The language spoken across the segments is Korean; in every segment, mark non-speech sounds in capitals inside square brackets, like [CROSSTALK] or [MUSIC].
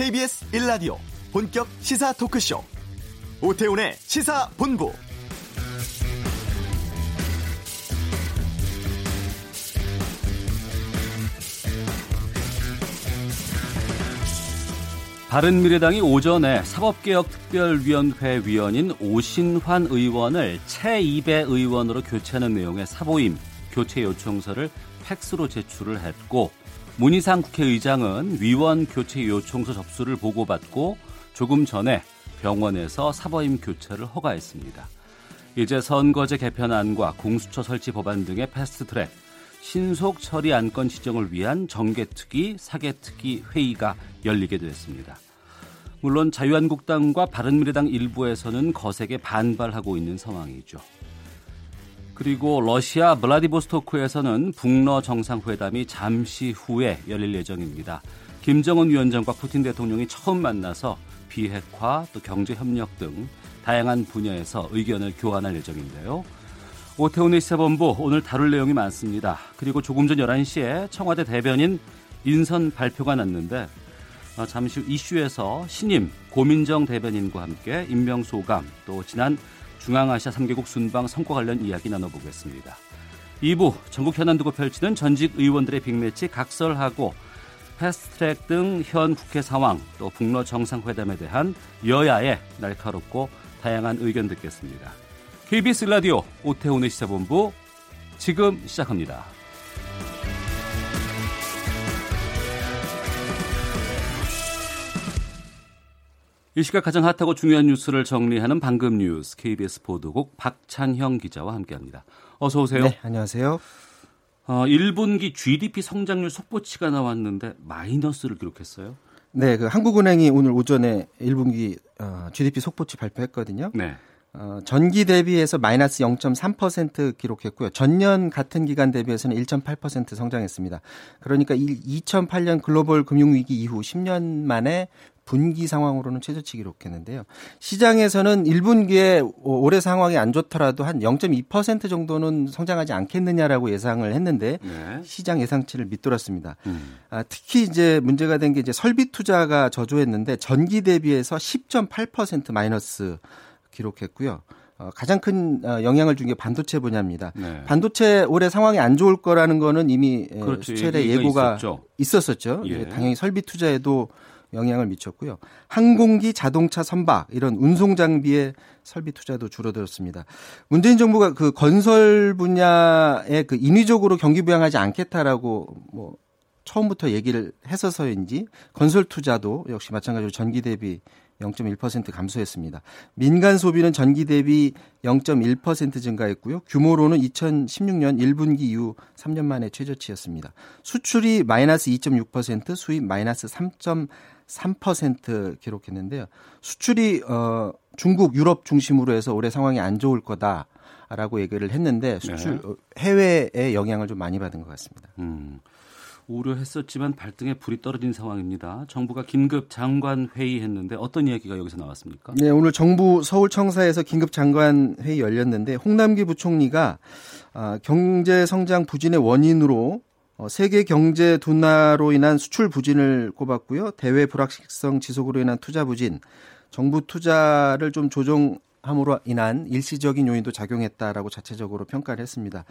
KBS 1라디오 본격 시사 토크쇼. 오태훈의 시사본부. 바른미래당이 오전에 사법개혁특별위원회 위원인 오신환 의원을 최이배 의원으로 교체하는 내용의 사보임 교체 요청서를 팩스로 제출을 했고 문희상 국회의장은 위원 교체 요청서 접수를 보고받고 조금 전에 병원에서 사보임 교체를 허가했습니다. 이제 선거제 개편안과 공수처 설치 법안 등의 패스트트랙 신속 처리 안건 지정을 위한 정개특위, 사개특위 회의가 열리게 됐습니다. 물론 자유한국당과 바른미래당 일부에서는 거세게 반발하고 있는 상황이죠. 그리고 러시아 블라디보스토크에서는 북러 정상회담이 잠시 후에 열릴 예정입니다. 김정은 위원장과 푸틴 대통령이 처음 만나서 비핵화 또 경제 협력 등 다양한 분야에서 의견을 교환할 예정인데요. 오태훈의 시사본부 오늘 다룰 내용이 많습니다. 그리고 조금 전 11시에 청와대 대변인 인선 발표가 났는데 어, 잠시 후 이슈에서 신임 고민정 대변인과 함께 임명 소감 또 지난 중앙아시아 3개국 순방 성과 관련 이야기 나눠보겠습니다. 2부 전국 현안 두고 펼치는 전직 의원들의 빅매치 각설하고 패스트트랙 등 현 국회 상황 또 북러 정상회담에 대한 여야의 날카롭고 다양한 의견 듣겠습니다. KBS 라디오 오태훈의 시사본부 지금 시작합니다. 이 시각 가장 핫하고 중요한 뉴스를 정리하는 방금 뉴스 KBS 보도국 박찬형 기자와 함께합니다. 어서 오세요. 네, 안녕하세요. 어, 1분기 GDP 성장률 속보치가 나왔는데 마이너스를 기록했어요. 네, 그 한국은행이 오늘 오전에 1분기 어, GDP 속보치 발표했거든요. 네. 어, 전기 대비해서 마이너스 0.3% 기록했고요. 전년 같은 기간 대비해서는 1.8% 성장했습니다. 그러니까 2008년 글로벌 금융위기 이후 10년 만에 분기 상황으로는 최저치 기록했는데요. 시장에서는 1분기에 올해 상황이 안 좋더라도 한 0.2% 정도는 성장하지 않겠느냐라고 예상을 했는데 네. 시장 예상치를 밑돌았습니다. 음. 아, 특히 이제 문제가 된 게 이제 설비 투자가 저조했는데 전기 대비해서 10.8% 마이너스 기록했고요. 어, 가장 큰 어, 영향을 준 게 반도체 분야입니다. 네. 반도체 올해 상황이 안 좋을 거라는 거는 이미 그렇죠. 수출의 예고가 있었죠. 있었었죠. 예. 당연히 설비 투자에도 영향을 미쳤고요. 항공기, 자동차 선박 이런 운송 장비의 설비 투자도 줄어들었습니다. 문재인 정부가 그 건설 분야에 그 인위적으로 경기 부양하지 않겠다라고 뭐 처음부터 얘기를 했어서인지 건설 투자도 역시 마찬가지로 전기 대비 0.1% 감소했습니다. 민간 소비는 전기 대비 0.1% 증가했고요. 규모로는 2016년 1분기 이후 3년 만에 최저치였습니다. 수출이 마이너스 2.6%, 수입 마이너스 3.3% 기록했는데요. 수출이 어 중국, 유럽 중심으로 해서 올해 상황이 안 좋을 거다 라고 얘기를 했는데 수출 네. 해외에 영향을 좀 많이 받은 것 같습니다. 음. 우려했었지만 발등에 불이 떨어진 상황입니다. 정부가 긴급 장관 회의했는데 어떤 이야기가 여기서 나왔습니까? 네, 오늘 정부 서울청사에서 긴급 장관 회의 열렸는데 홍남기 부총리가 아, 경제 성장 부진의 원인으로 어, 세계 경제 둔화로 인한 수출 부진을 꼽았고요. 대외 불확실성 지속으로 인한 투자 부진, 정부 투자를 좀 조정 함으로 인한 일시적인 요인도 작용했다라고 자체적으로 평가를 했습니다.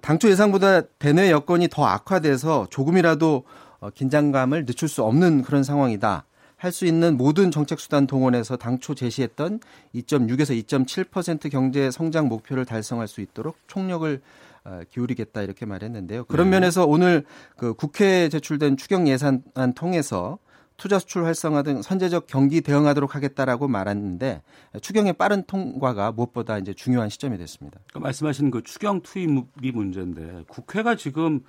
당초 예상보다 대내 여건이 더 악화돼서 조금이라도 어, 긴장감을 늦출 수 없는 그런 상황이다. 할 수 있는 모든 정책 수단 동원해서 당초 제시했던 2.6에서 2.7% 경제 성장 목표를 달성할 수 있도록 총력을 어, 기울이겠다 이렇게 말했는데요. 그런 네. 면에서 오늘 그 국회에 제출된 추경 예산안 통해서 투자 수출 활성화 등 선제적 경기 대응하도록 하겠다라고 말했는데 추경의 빠른 통과가 무엇보다 이제 중요한 시점이 됐습니다. 그러니까 말씀하신 그 추경 투입이 문제인데 국회가 지금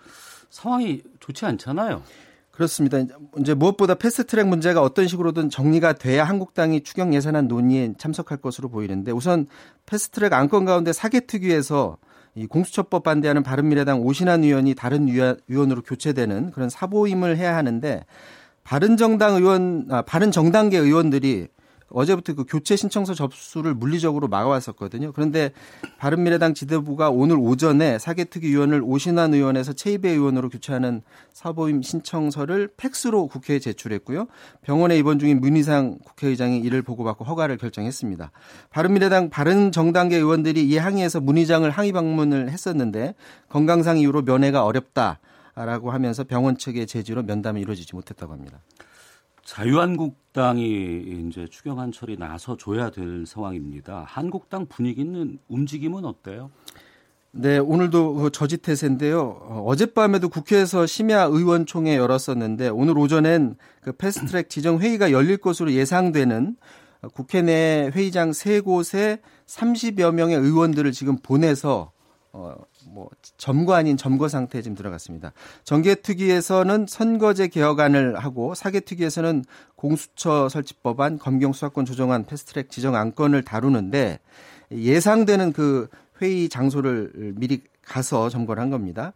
상황이 좋지 않잖아요. 그렇습니다. 이제 무엇보다 패스트트랙 문제가 어떤 식으로든 정리가 돼야 한국당이 추경 예산안 논의에 참석할 것으로 보이는데 우선 패스트트랙 안건 가운데 사개특위에서 이 공수처법 반대하는 바른미래당 오신환 의원이 다른 위원으로 교체되는 그런 사보임을 해야 하는데 바른정당 의원, 아, 바른정당계 의원들이 어제부터 그 교체 신청서 접수를 물리적으로 막아왔었거든요. 그런데 바른미래당 지도부가 오늘 오전에 사개특위 위원을 오신환 의원에서 최이배 의원으로 교체하는 사보임 신청서를 팩스로 국회에 제출했고요. 병원에 입원 중인 문희상 국회의장이 이를 보고받고 허가를 결정했습니다. 바른미래당 바른정당계 의원들이 이 항의에서 문희장을 항의 방문을 했었는데 건강상 이유로 면회가 어렵다라고 하면서 병원 측의 제지로 면담이 이루어지지 못했다고 합니다. 자유한국당이 이제 추경안 처리 나서 줘야 될 상황입니다. 한국당 분위기는 움직임은 어때요? 네, 오늘도 그 저지태세인데요. 어, 어젯밤에도 국회에서 심야 의원총회 열었었는데 오늘 오전엔 그 패스트트랙 지정 회의가 열릴 것으로 예상되는 국회 내 회의장 세 곳에 30여 명의 의원들을 지금 보내서 어, 뭐 점거 아닌 점거 상태에 지금 들어갔습니다. 정개특위에서는 선거제 개혁안을 하고 사개특위에서는 공수처 설치법안, 검경 수사권 조정안, 패스트트랙 지정 안건을 다루는데 예상되는 그 회의 장소를 미리 가서 점거를 한 겁니다.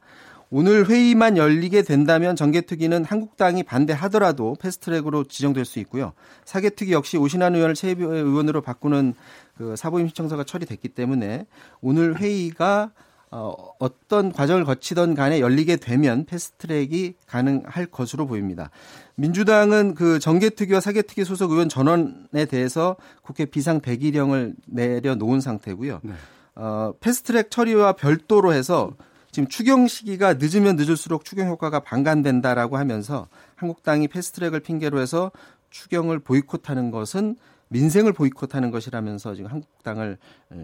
오늘 회의만 열리게 된다면 정개특위는 한국당이 반대하더라도 패스트트랙으로 지정될 수 있고요. 사개특위 역시 오신환 의원을 최 의원으로 바꾸는 그 사보임 신청서가 처리됐기 때문에 오늘 회의가 어, 어떤 과정을 거치던 간에 열리게 되면 패스트트랙이 가능할 것으로 보입니다. 민주당은 그 정개특위와 사개특위 소속 의원 전원에 대해서 국회 비상 대기령을 내려놓은 상태고요. 네. 어, 패스트트랙 처리와 별도로 해서 지금 추경 시기가 늦으면 늦을수록 추경 효과가 반감된다라고 하면서 한국당이 패스트트랙을 핑계로 해서 추경을 보이콧하는 것은 민생을 보이콧하는 것이라면서 지금 한국당을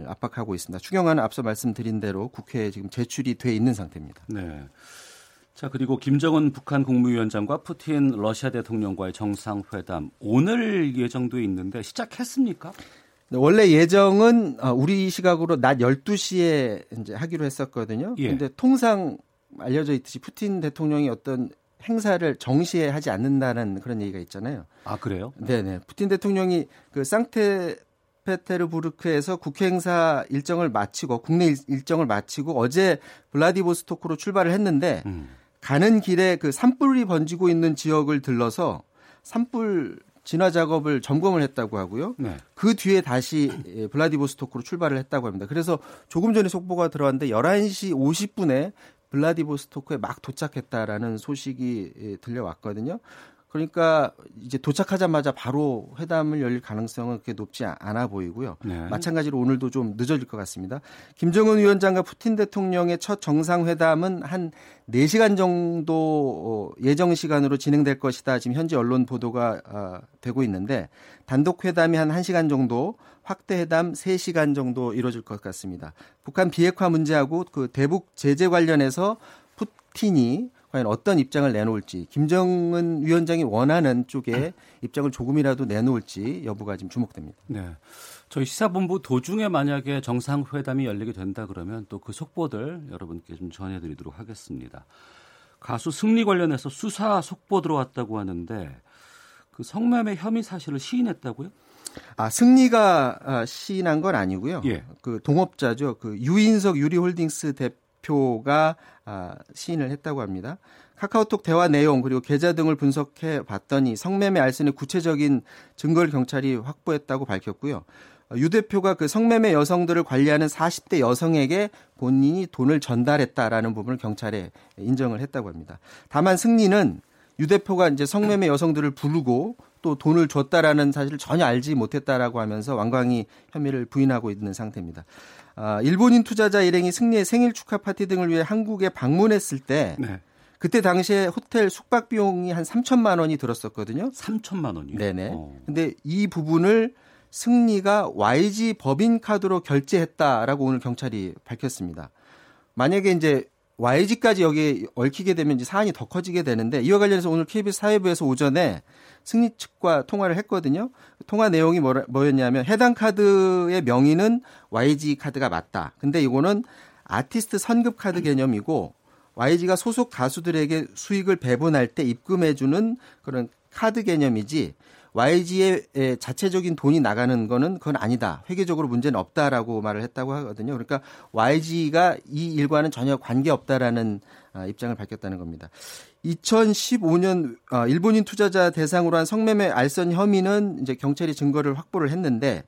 압박하고 있습니다. 추경안은 앞서 말씀드린 대로 국회에 지금 제출이 돼 있는 상태입니다. 네. 자 그리고 김정은 북한 국무위원장과 푸틴 러시아 대통령과의 정상회담 오늘 예정돼 있는데 시작했습니까? 네, 원래 예정은 어, 우리 시각으로 낮 12시에 이제 하기로 했었거든요. 예. 근데 통상 알려져 있듯이 푸틴 대통령이 어떤 행사를 정시에 하지 않는다는 그런 얘기가 있잖아요. 아 그래요? 네 네. 푸틴 대통령이 그 상태 페테르부르크에서 국회 행사 일정을 마치고 국내 일정을 마치고 어제 블라디보스토크로 출발을 했는데 음. 가는 길에 그 산불이 번지고 있는 지역을 들러서 산불 진화 작업을 점검을 했다고 하고요. 네. 그 뒤에 다시 예, 블라디보스토크로 출발을 했다고 합니다. 그래서 조금 전에 속보가 들어왔는데 11시 50분에 블라디보스토크에 막 도착했다라는 소식이 예, 들려왔거든요. 그러니까 이제 도착하자마자 바로 회담을 열릴 가능성은 그렇게 높지 않아 보이고요. 네. 마찬가지로 오늘도 좀 늦어질 것 같습니다. 김정은 위원장과 푸틴 대통령의 첫 정상회담은 한 4시간 정도 어, 예정 시간으로 진행될 것이다. 지금 현지 언론 보도가 어, 되고 있는데 단독 회담이 한 1시간 정도, 확대 회담 3시간 정도 이루어질 것 같습니다. 북한 비핵화 문제하고 그 대북 제재 관련해서 푸틴이 과연 어떤 입장을 내놓을지 김정은 위원장이 원하는 쪽에 입장을 조금이라도 내놓을지 여부가 지금 주목됩니다. 네. 저희 시사본부 도중에 만약에 정상회담이 열리게 된다 그러면 또 그 속보들 여러분께 좀 전해드리도록 하겠습니다. 가수 승리 관련해서 수사 속보 들어왔다고 하는데 그 성매매 혐의 사실을 시인했다고요? 아 승리가 아, 시인한 건 아니고요. 예. 그 동업자죠. 그 유인석 유리홀딩스 대 대표가 아, 시인을 했다고 합니다. 카카오톡 대화 내용 그리고 계좌 등을 분석해 봤더니 성매매 알선의 구체적인 증거를 경찰이 확보했다고 밝혔고요. 유 대표가 그 성매매 여성들을 관리하는 40대 여성에게 본인이 돈을 전달했다라는 부분을 경찰에 인정을 했다고 합니다. 다만 승리는 유 대표가 이제 성매매 여성들을 부르고 또 돈을 줬다라는 사실을 전혀 알지 못했다라고 하면서 완강히 혐의를 부인하고 있는 상태입니다. 아, 일본인 투자자 일행이 승리의 생일 축하 파티 등을 위해 한국에 방문했을 때 네. 그때 당시에 호텔 숙박 비용이 한 3천만 원이 들었었거든요. 3천만 원이요? 네네. 어. 근데 이 부분을 승리가 YG 법인 카드로 결제했다라고 오늘 경찰이 밝혔습니다. 만약에 이제 YG까지 여기에 얽히게 되면 이제 사안이 더 커지게 되는데 이와 관련해서 오늘 KBS 사회부에서 오전에 승리 측과 통화를 했거든요. 통화 내용이 뭐였냐면 해당 카드의 명의는 YG 카드가 맞다. 근데 이거는 아티스트 선급 카드 개념이고 YG가 소속 가수들에게 수익을 배분할 때 입금해주는 그런 카드 개념이지 YG의 자체적인 돈이 나가는 거는 그건 아니다. 회계적으로 문제는 없다라고 말을 했다고 하거든요. 그러니까 YG가 이 일과는 전혀 관계 없다라는 아, 입장을 밝혔다는 겁니다. 2015년 아, 일본인 투자자 대상으로 한 성매매 알선 혐의는 이제 경찰이 증거를 확보를 했는데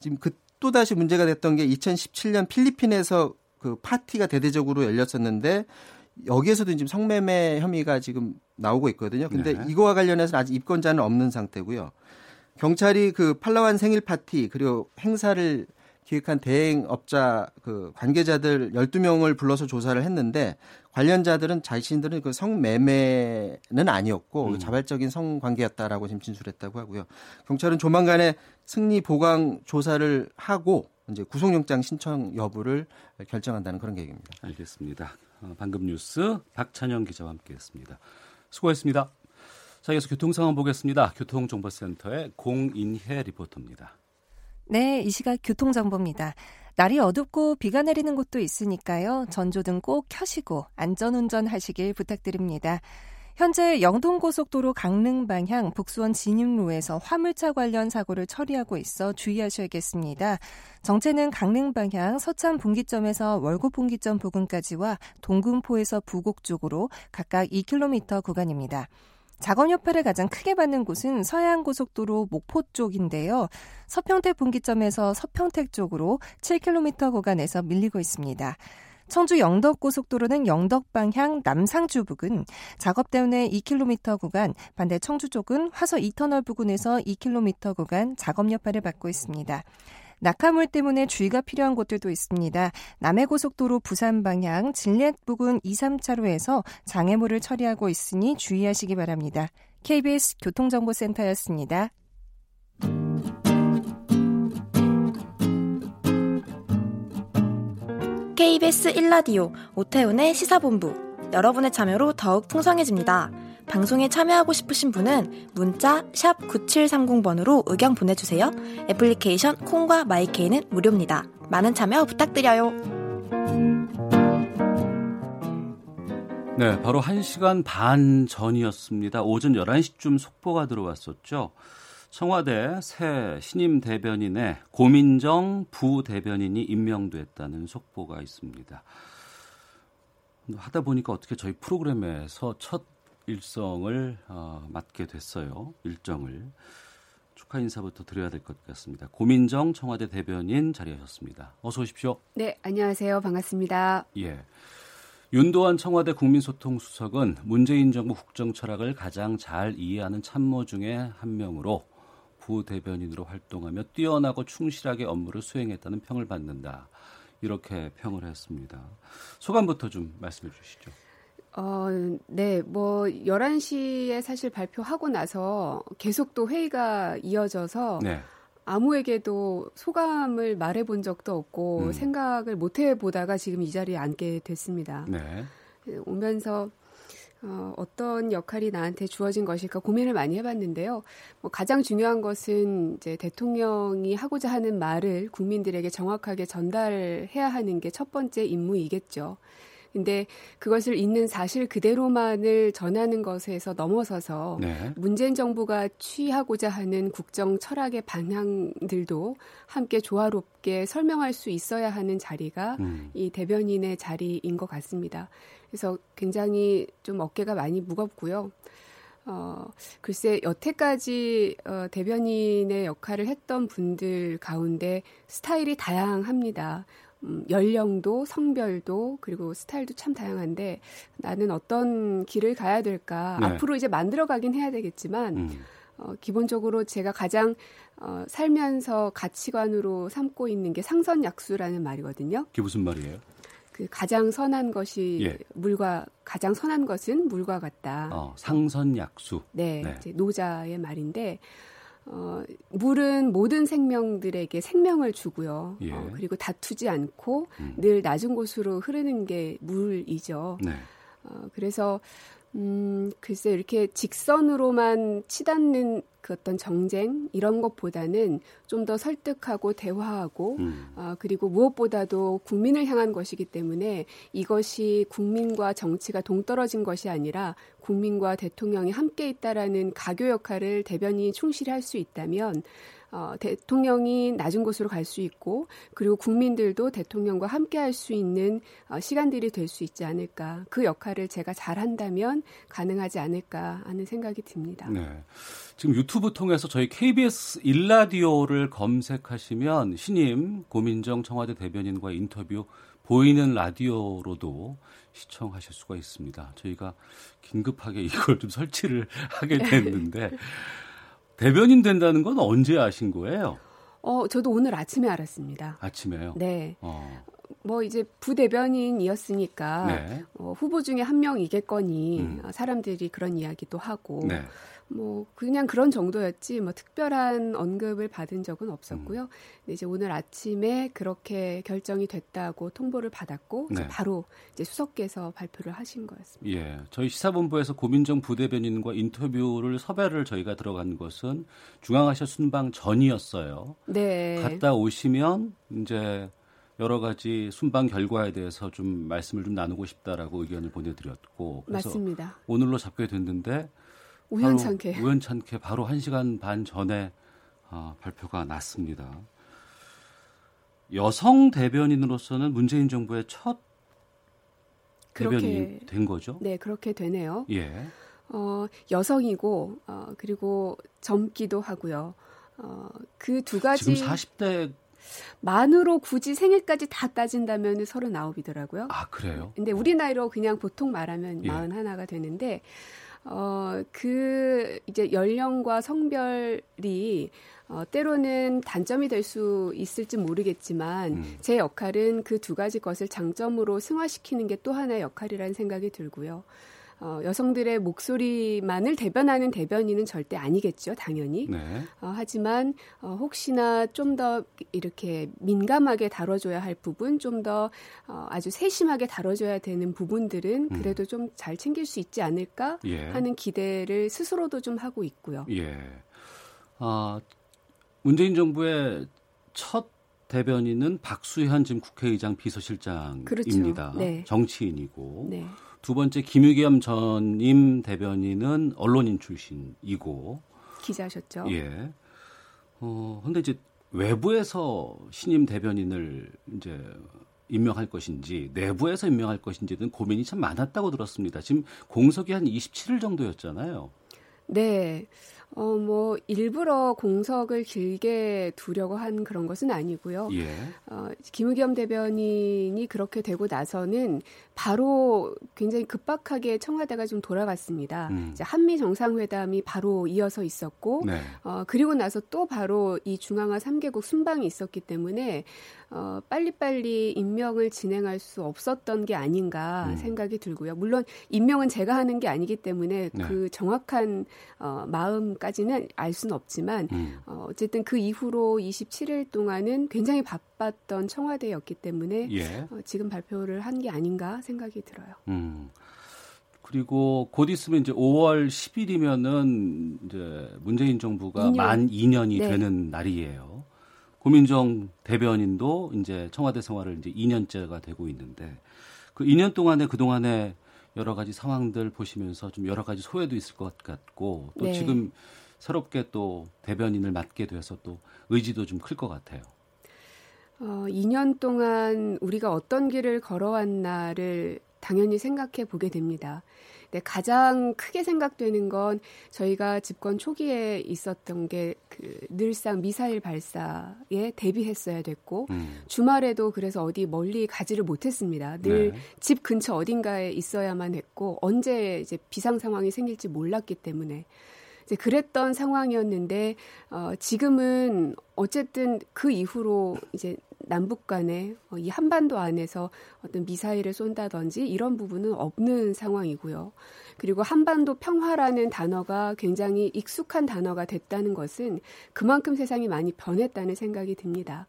지금 그 또 다시 문제가 됐던 게 2017년 필리핀에서 그 파티가 대대적으로 열렸었는데 여기에서도 지금 성매매 혐의가 지금 나오고 있거든요. 근데 네. 이거와 관련해서는 아직 입건자는 없는 상태고요. 경찰이 그 팔라완 생일 파티 그리고 행사를 기획한 대행업자 그 관계자들 12명을 불러서 조사를 했는데 관련자들은 자신들은 그 성매매는 아니었고 음. 자발적인 성관계였다라고 지금 진술했다고 하고요. 경찰은 조만간에 승리 보강 조사를 하고 이제 구속영장 신청 여부를 결정한다는 그런 계획입니다. 알겠습니다. 어, 방금 뉴스 박찬영 기자와 함께했습니다. 수고했습니다. 자, 이어서 교통 상황 보겠습니다. 교통정보센터의 공인혜 리포터입니다. 네, 이 시각 교통정보입니다. 날이 어둡고 비가 내리는 곳도 있으니까요. 전조등 꼭 켜시고 안전운전 하시길 부탁드립니다. 현재 영동고속도로 강릉 방향 북수원 진입로에서 화물차 관련 사고를 처리하고 있어 주의하셔야겠습니다. 정체는 강릉 방향 서참 분기점에서 월곡 분기점 부근까지와 동금포에서 부곡 쪽으로 각각 2km 구간입니다. 작업 여파를 가장 크게 받는 곳은 서해안고속도로 목포 쪽인데요. 서평택 분기점에서 서평택 쪽으로 7km 구간에서 밀리고 있습니다. 청주 영덕고속도로는 영덕 방향 남상주 부근 작업 때문에 2km 구간, 반대 청주 쪽은 화서 2터널 부근에서 2km 구간 작업 여파를 받고 있습니다. 낙하물 때문에 주의가 필요한 곳들도 있습니다. 남해고속도로 부산 방향 진렛 부근 2, 3차로에서 장애물을 처리하고 있으니 주의하시기 바랍니다. KBS 교통정보센터였습니다. KBS 1라디오 오태훈의 시사본부 여러분의 참여로 더욱 풍성해집니다. 방송에 참여하고 싶으신 분은 문자 9730번으로 의견 보내주세요. 애플리케이션 콩과 마이케이는 무료입니다. 많은 참여 부탁드려요. 네, 바로 1시간 반 전이었습니다. 오전 11시쯤 속보가 들어왔었죠. 청와대 새 신임 대변인의 고민정 부대변인이 임명됐다는 속보가 있습니다. 하다 보니까 어떻게 저희 프로그램에서 첫 일성을 어, 맡게 됐어요. 일정을 축하 인사부터 드려야 될 것 같습니다. 고민정 청와대 대변인 자리하셨습니다. 어서 오십시오. 네, 안녕하세요. 반갑습니다. 예. 윤도환 청와대 국민소통수석은 문재인 정부 국정 철학을 가장 잘 이해하는 참모 중에 한 명으로 부대변인으로 활동하며 뛰어나고 충실하게 업무를 수행했다는 평을 받는다. 이렇게 평을 했습니다. 소감부터 좀 말씀해 주시죠. 어, 네, 뭐, 11시에 사실 발표하고 나서 계속 또 회의가 이어져서 네. 아무에게도 소감을 말해 본 적도 없고 음. 생각을 못 해 보다가 지금 이 자리에 앉게 됐습니다. 네. 오면서 어, 어떤 역할이 나한테 주어진 것일까 고민을 많이 해봤는데요. 뭐 가장 중요한 것은 이제 대통령이 하고자 하는 말을 국민들에게 정확하게 전달해야 하는 게 첫 번째 임무이겠죠. 근데 그것을 있는 사실 그대로만을 전하는 것에서 넘어서서 네. 문재인 정부가 취하고자 하는 국정 철학의 방향들도 함께 조화롭게 설명할 수 있어야 하는 자리가 음. 이 대변인의 자리인 것 같습니다. 그래서 굉장히 좀 어깨가 많이 무겁고요. 어, 글쎄, 여태까지 어, 대변인의 역할을 했던 분들 가운데 스타일이 다양합니다. 음, 연령도 성별도 그리고 스타일도 참 다양한데 나는 어떤 길을 가야 될까 네. 앞으로 이제 만들어가긴 해야 되겠지만 음. 어, 기본적으로 제가 가장 어, 살면서 가치관으로 삼고 있는 게 상선약수라는 말이거든요. 그게 무슨 말이에요? 그 가장 선한 것이 예. 물과 가장 선한 것은 물과 같다. 어, 상선약수. 네, 네. 노자의 말인데 어, 물은 모든 생명들에게 생명을 주고요. 예. 어, 그리고 다투지 않고 음. 늘 낮은 곳으로 흐르는 게 물이죠. 네. 어, 그래서 음, 글쎄 이렇게 직선으로만 치닫는 그 어떤 정쟁 이런 것보다는 좀 더 설득하고 대화하고 음. 어, 그리고 무엇보다도 국민을 향한 것이기 때문에 이것이 국민과 정치가 동떨어진 것이 아니라 국민과 대통령이 함께 있다라는 가교 역할을 대변인이 충실히 할 수 있다면 어, 대통령이 낮은 곳으로 갈 수 있고 그리고 국민들도 대통령과 함께 할 수 있는 어, 시간들이 될 수 있지 않을까. 그 역할을 제가 잘한다면 가능하지 않을까 하는 생각이 듭니다. 네. 지금 유튜브 통해서 저희 KBS 일라디오를 검색하시면 신임 고민정 청와대 대변인과 인터뷰 보이는 라디오로도 시청하실 수가 있습니다. 저희가 긴급하게 [LAUGHS] 이걸 좀 설치를 하게 됐는데 [LAUGHS] 대변인 된다는 건 언제 아신 거예요? 어, 저도 오늘 아침에 알았습니다. 아침에요? 네. 어. 뭐 이제 부대변인이었으니까 네. 어, 후보 중에 한 명이겠거니 음. 사람들이 그런 이야기도 하고 네. 뭐 그냥 그런 정도였지 뭐 특별한 언급을 받은 적은 없었고요. 음. 이제 오늘 아침에 그렇게 결정이 됐다고 통보를 받았고 네. 이제 바로 이제 수석께서 발표를 하신 거였습니다. 예, 저희 시사본부에서 고민정 부대변인과 인터뷰를 섭외를 저희가 들어간 것은 중앙아시아 순방 전이었어요. 네. 갔다 오시면 이제 여러 가지 순방 결과에 대해서 좀 말씀을 좀 나누고 싶다라고 의견을 보내드렸고 그래서 맞습니다. 오늘로 잡게 됐는데 우연찮게 바로, 우연찮게 바로 1시간 반 전에 어, 발표가 났습니다. 여성 대변인으로서는 문재인 정부의 첫 대변인이 된 거죠? 네, 그렇게 되네요. 예. 어, 여성이고 어, 그리고 젊기도 하고요. 어, 그 두 가지 지금 40대 만으로 굳이 생일까지 다 따진다면 39이더라고요. 아, 그래요? 근데 우리 나이로 그냥 보통 말하면 예. 41가 되는데 어, 그 이제 연령과 성별이 어, 때로는 단점이 될 수 있을지 모르겠지만 음. 제 역할은 그 두 가지 것을 장점으로 승화시키는 게 또 하나의 역할이라는 생각이 들고요. 어, 여성들의 목소리만을 대변하는 대변인은 절대 아니겠죠, 당연히. 네. 어, 하지만 어, 혹시나 좀 더 이렇게 민감하게 다뤄줘야 할 부분, 좀 더 어, 아주 세심하게 다뤄줘야 되는 부분들은 음. 그래도 음. 좀잘 챙길 수 있지 않을까 예. 하는 기대를 스스로도 좀 하고 있고요. 예. 아, 문재인 정부의 첫 대변인은 박수현 지금 국회의장 비서실장입니다. 그렇죠. 네. 정치인이고. 네. 두 번째 김유겸 전임 대변인은 언론인 출신이고 기자셨죠. 예. 어 근데 이제 외부에서 신임 대변인을 이제 임명할 것인지 내부에서 임명할 것인지는 고민이 참 많았다고 들었습니다. 지금 공석이 한 27일 정도였잖아요. 네. 어, 뭐, 일부러 공석을 길게 두려고 한 그런 것은 아니고요. 예. 어, 김의겸 대변인이 그렇게 되고 나서는 바로 굉장히 급박하게 청와대가 좀 돌아갔습니다. 음. 이제 한미 정상회담이 바로 이어서 있었고, 네. 어, 그리고 나서 또 바로 이 중앙화 3개국 순방이 있었기 때문에 어, 빨리빨리 임명을 진행할 수 없었던 게 아닌가 음. 생각이 들고요. 물론 임명은 제가 하는 게 아니기 때문에 네. 그 정확한 어, 마음까지는 알 수는 없지만 음. 어, 어쨌든 그 이후로 27일 동안은 굉장히 바빴던 청와대였기 때문에 예. 어, 지금 발표를 한 게 아닌가 생각이 들어요. 음. 그리고 곧 있으면 이제 5월 10일이면은 이제 문재인 정부가 2년. 만 2년이 네. 되는 날이에요. 고민정 대변인도 이제 청와대 생활을 이제 2년째가 되고 있는데 그 2년 동안에 그 동안에 여러 가지 상황들 보시면서 좀 여러 가지 소외도 있을 것 같고 또 네. 지금 새롭게 또 대변인을 맡게 돼서 또 의지도 좀 클 것 같아요. 어, 2년 동안 우리가 어떤 길을 걸어왔나를 당연히 생각해 보게 됩니다. 네, 가장 크게 생각되는 건 저희가 집권 초기에 있었던 게 그 늘상 미사일 발사에 대비했어야 됐고 음. 주말에도 그래서 어디 멀리 가지를 못했습니다. 늘집 네. 근처 어딘가에 있어야만 했고 언제 이제 비상 상황이 생길지 몰랐기 때문에 이제 그랬던 상황이었는데 어, 지금은 어쨌든 그 이후로 이제 남북 간에 어, 이 한반도 안에서 어떤 미사일을 쏜다든지 이런 부분은 없는 상황이고요. 그리고 한반도 평화라는 단어가 굉장히 익숙한 단어가 됐다는 것은 그만큼 세상이 많이 변했다는 생각이 듭니다.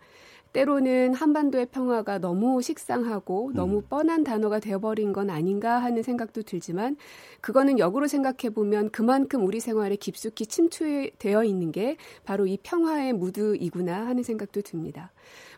때로는 한반도의 평화가 너무 식상하고 너무 음. 뻔한 단어가 되어버린 건 아닌가 하는 생각도 들지만 그거는 역으로 생각해 보면 그만큼 우리 생활에 깊숙이 침투되어 있는 게 바로 이 평화의 무드이구나 하는 생각도 듭니다.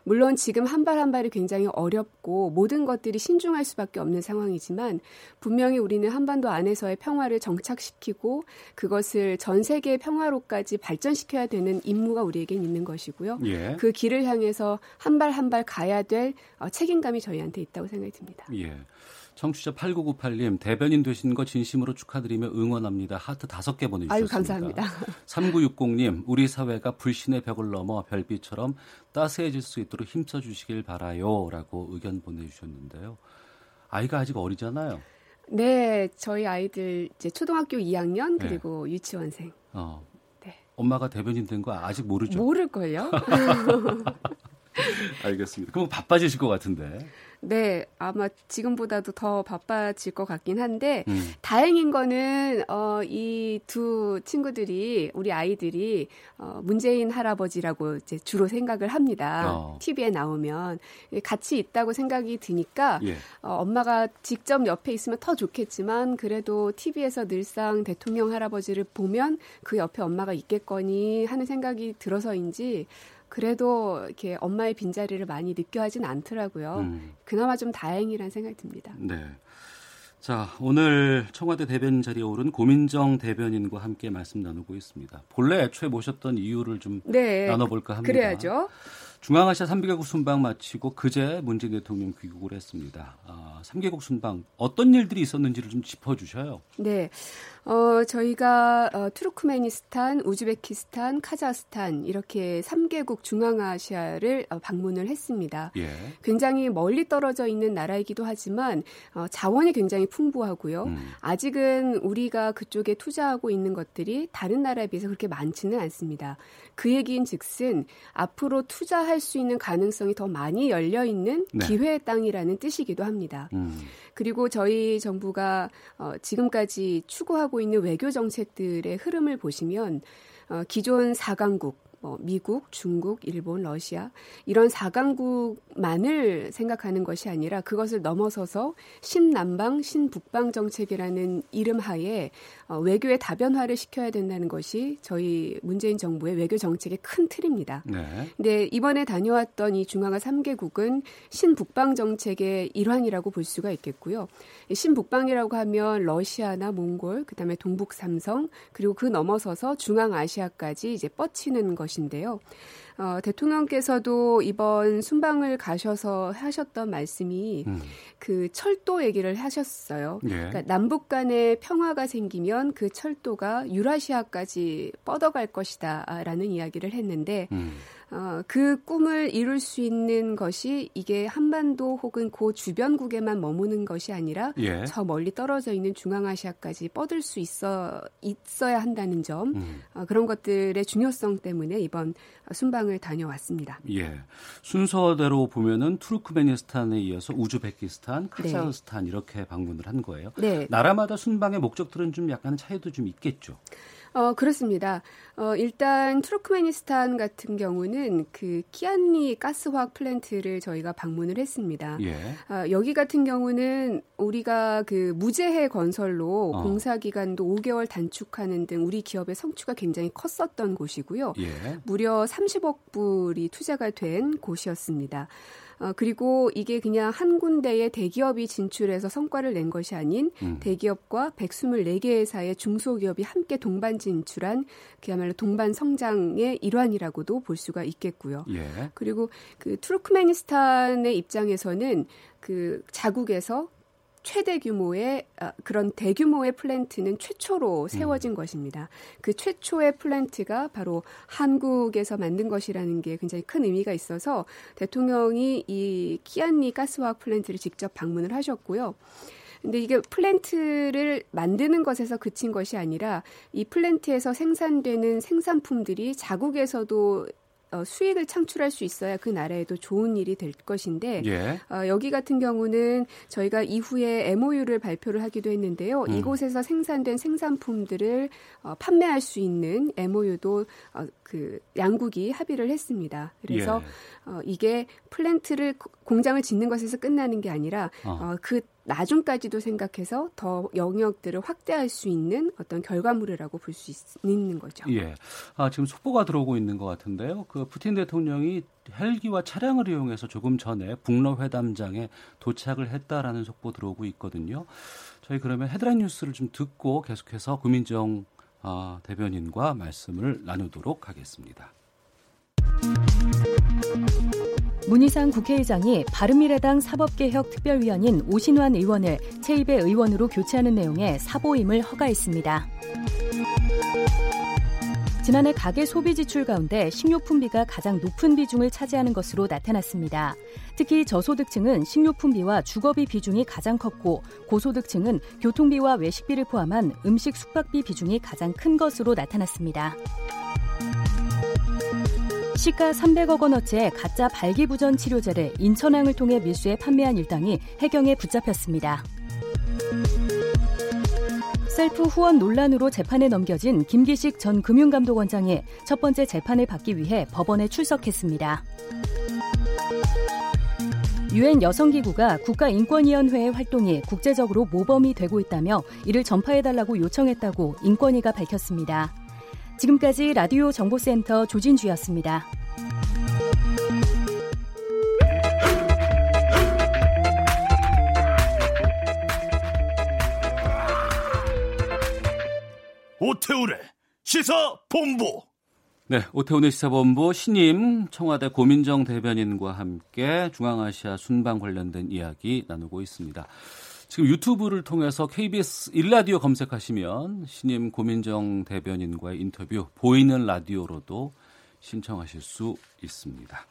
물론 지금 한 발 한 발이 굉장히 어렵고 모든 것들이 신중할 수밖에 없는 상황이지만 분명히 우리는 한반도 안에서의 평화를 정착시키고 그것을 전 세계 평화로까지 발전시켜야 되는 임무가 우리에겐 있는 것이고요. 예. 그 길을 향해서 한 발 한 발 가야 될 어, 책임감이 저희한테 있다고 생각이 듭니다. 예. 청취자 8998님 대변인 되신 거 진심으로 축하드리며 응원합니다. 하트 다섯 개 보내주셨습니다. 아유 감사합니다. 3960님 우리 사회가 불신의 벽을 넘어 별빛처럼 따스해질 수 있도록 힘써 주시길 바라요라고 의견 보내주셨는데요. 아이가 아직 어리잖아요. 네, 저희 아이들 이제 초등학교 2학년 그리고 네. 유치원생. 어. 네. 엄마가 대변인 된 거 아직 모르죠? 모를 걸요? [LAUGHS] 알겠습니다. 그럼 바빠지실 것 같은데. 네, 아마 지금보다도 더 바빠질 것 같긴 한데 음. 다행인 거는 어, 이 두 친구들이 우리 아이들이 어, 문재인 할아버지라고 이제 주로 생각을 합니다. 어. TV에 나오면 같이 있다고 생각이 드니까 예. 어, 엄마가 직접 옆에 있으면 더 좋겠지만 그래도 TV에서 늘상 대통령 할아버지를 보면 그 옆에 엄마가 있겠거니 하는 생각이 들어서인지 그래도 이렇게 엄마의 빈자리를 많이 느껴 하진 않더라고요. 음. 그나마 좀 다행이라는 생각이 듭니다. 네. 자, 오늘 청와대 대변인 자리에 오른 고민정 대변인과 함께 말씀 나누고 있습니다. 본래 애초에 모셨던 이유를 좀 네, 나눠볼까 합니다. 그래야죠. 중앙아시아 3개국 순방 마치고 그제 문재인 대통령 귀국을 했습니다. 아, 3개국 순방 어떤 일들이 있었는지를 좀 짚어주셔요. 네. 어, 저희가 어, 투르크메니스탄, 우즈베키스탄, 카자흐스탄 이렇게 3개국 중앙아시아를 어, 방문을 했습니다. 예. 굉장히 멀리 떨어져 있는 나라이기도 하지만 어, 자원이 굉장히 풍부하고요. 음. 아직은 우리가 그쪽에 투자하고 있는 것들이 다른 나라에 비해서 그렇게 많지는 않습니다. 그 얘기인 즉슨 앞으로 투자할 수 있는 가능성이 더 많이 열려 있는 네. 기회의 땅이라는 뜻이기도 합니다. 음. 그리고 저희 정부가 어, 지금까지 추구하고 있는 외교 정책들의 흐름을 보시면 어, 기존 4강국 뭐 미국, 중국, 일본, 러시아 이런 4강국만을 생각하는 것이 아니라 그것을 넘어서서 신남방, 신북방 정책이라는 이름 하에 어, 외교의 다변화를 시켜야 된다는 것이 저희 문재인 정부의 외교 정책의 큰 틀입니다. 네. 근데 이번에 다녀왔던 이 중앙아 3개국은 신북방 정책의 일환이라고 볼 수가 있겠고요. 신북방이라고 하면 러시아나 몽골, 그다음에 동북 삼성, 그리고 그 넘어서서 중앙아시아까지 이제 뻗치는 것인데요. 어, 대통령께서도 이번 순방을 가셔서 하셨던 말씀이 음. 그 철도 얘기를 하셨어요. 예. 그러니까 남북 간의 평화가 생기면 그 철도가 유라시아까지 뻗어갈 것이다라는 이야기를 했는데 음. 어, 그 꿈을 이룰 수 있는 것이 이게 한반도 혹은 그 주변국에만 머무는 것이 아니라 예. 저 멀리 떨어져 있는 중앙아시아까지 뻗을 수 있어 있어야 한다는 점 음. 어, 그런 것들의 중요성 때문에 이번 순방을 다녀왔습니다. 예, 순서대로 보면은 투르크메니스탄에 이어서 우즈베키스탄, 카자흐스탄 네. 이렇게 방문을 한 거예요. 네. 나라마다 순방의 목적들은 좀 약간 차이도 좀 있겠죠. 어, 그렇습니다. 어, 일단 투르크메니스탄 같은 경우는 그 키안리 가스화학 플랜트를 저희가 방문을 했습니다. 예. 어, 여기 같은 경우는 우리가 그 무제해 건설로 어. 공사 기간도 5개월 단축하는 등 우리 기업의 성취가 굉장히 컸었던 곳이고요. 예. 무려 30억 불이 투자가 된 곳이었습니다. 어, 그리고 이게 그냥 한 군데의 대기업이 진출해서 성과를 낸 것이 아닌 음. 대기업과 124개 회사의 중소기업이 함께 동반 진출한 그야말로 동반 성장의 일환이라고도 볼 수가 있겠고요. 예. 그리고 그 투르크메니스탄의 입장에서는 그 자국에서 최대 규모의 아, 그런 대규모의 플랜트는 최초로 세워진 음. 것입니다. 그 최초의 플랜트가 바로 한국에서 만든 것이라는 게 굉장히 큰 의미가 있어서 대통령이 이 키안리 가스화학 플랜트를 직접 방문을 하셨고요. 근데 이게 플랜트를 만드는 것에서 그친 것이 아니라 이 플랜트에서 생산되는 생산품들이 자국에서도 어, 수익을 창출할 수 있어야 그 나라에도 좋은 일이 될 것인데 예. 어, 여기 같은 경우는 저희가 이후에 MOU를 발표를 하기도 했는데요. 음. 이곳에서 생산된 생산품들을 어, 판매할 수 있는 MOU도 어, 그 양국이 합의를 했습니다. 그래서 예. 어, 이게 플랜트를 공장을 짓는 것에서 끝나는 게 아니라 어. 어, 그 나중까지도 생각해서 더 영역들을 확대할 수 있는 어떤 결과물이라고 볼 수 있는 거죠. 예. 아, 지금 속보가 들어오고 있는 것 같은데요. 그 푸틴 대통령이 헬기와 차량을 이용해서 조금 전에 북러 회담장에 도착을 했다라는 속보 들어오고 있거든요. 저희 그러면 헤드라인 뉴스를 좀 듣고 계속해서 구민정 아, 대변인과 말씀을 나누도록 하겠습니다. 문희상 국회의장이 바른미래당 사법개혁 특별위원인 오신환 의원을 체입의 의원으로 교체하는 내용의 사보임을 허가했습니다. 지난해 가계 소비 지출 가운데 식료품비가 가장 높은 비중을 차지하는 것으로 나타났습니다. 특히 저소득층은 식료품비와 주거비 비중이 가장 컸고 고소득층은 교통비와 외식비를 포함한 음식 숙박비 비중이 가장 큰 것으로 나타났습니다. 시가 300억 원어치의 가짜 발기부전 치료제를 인천항을 통해 밀수해 판매한 일당이 해경에 붙잡혔습니다. 셀프 후원 논란으로 재판에 넘겨진 김기식 전 금융감독원장이 첫 번째 재판을 받기 위해 법원에 출석했습니다. 유엔 여성기구가 국가인권위원회의 활동이 국제적으로 모범이 되고 있다며 이를 전파해달라고 요청했다고 인권위가 밝혔습니다. 지금까지 라디오 정보센터 조진주였습니다. 오태우래 시사본부. 네, 오태훈의 시사본부 신임 청와대 고민정 대변인과 함께 중앙아시아 순방 관련된 이야기 나누고 있습니다. 지금 유튜브를 통해서 KBS 일라디오 검색하시면 신임 고민정 대변인과의 인터뷰 보이는 라디오로도 신청하실 수 있습니다.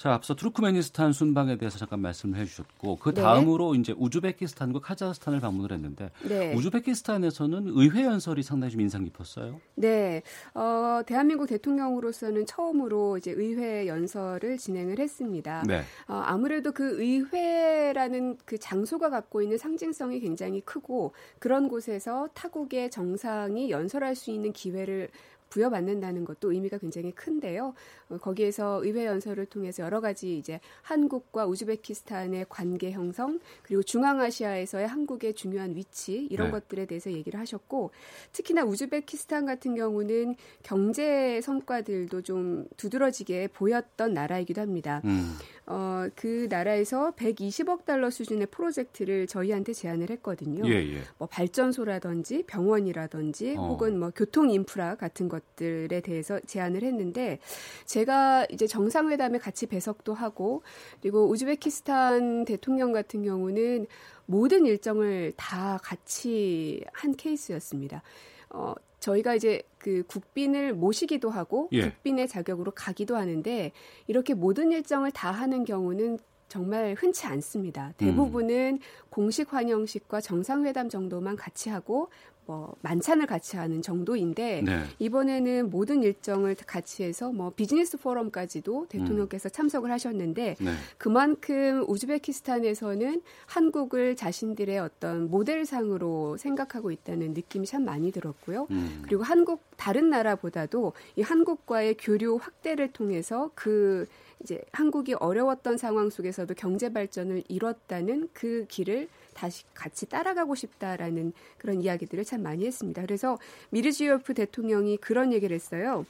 자, 앞서 투르크메니스탄 순방에 대해서 잠깐 말씀을 해주셨고 그 네. 다음으로 네. 이제 우즈베키스탄과 카자흐스탄을 방문을 했는데 네. 우즈베키스탄에서는 의회 연설이 상당히 좀 인상 깊었어요. 네, 어, 대한민국 대통령으로서는 처음으로 이제 의회 연설을 진행을 했습니다. 네. 어, 아무래도 그 의회라는 그 장소가 갖고 있는 상징성이 굉장히 크고 그런 곳에서 타국의 정상이 연설할 수 있는 기회를 부여받는다는 것도 의미가 굉장히 큰데요. 어, 거기에서 의회 연설을 통해서 여러 가지 이제 한국과 우즈베키스탄의 관계 형성 그리고 중앙아시아에서의 한국의 중요한 위치 이런 네. 것들에 대해서 얘기를 하셨고 특히나 우즈베키스탄 같은 경우는 경제 성과들도 좀 두드러지게 보였던 나라이기도 합니다. 음. 어, 그 나라에서 120억 달러 수준의 프로젝트를 저희한테 제안을 했거든요. 예, 예. 뭐 발전소라든지 병원이라든지 어. 혹은 뭐 교통 인프라 같은 것 들에 대해서 제안을 했는데 제가 이제 정상회담에 같이 배석도 하고 그리고 우즈베키스탄 대통령 같은 경우는 모든 일정을 다 같이 한 케이스였습니다. 어, 저희가 이제 그 국빈을 모시기도 하고 예. 국빈의 자격으로 가기도 하는데 이렇게 모든 일정을 다 하는 경우는 정말 흔치 않습니다. 대부분은 음. 공식 환영식과 정상회담 정도만 같이 하고 뭐 만찬을 같이 하는 정도인데 네. 이번에는 모든 일정을 같이 해서 뭐 비즈니스 포럼까지도 대통령께서 음. 참석을 하셨는데 네. 그만큼 우즈베키스탄에서는 한국을 자신들의 어떤 모델상으로 생각하고 있다는 느낌이 참 많이 들었고요. 음. 그리고 한국 다른 나라보다도 이 한국과의 교류 확대를 통해서 그 이제 한국이 어려웠던 상황 속에서도 경제 발전을 이뤘다는 그 길을 다시 같이 따라가고 싶다라는 그런 이야기들을 참 많이 했습니다. 그래서 미르지요프 대통령이 그런 얘기를 했어요.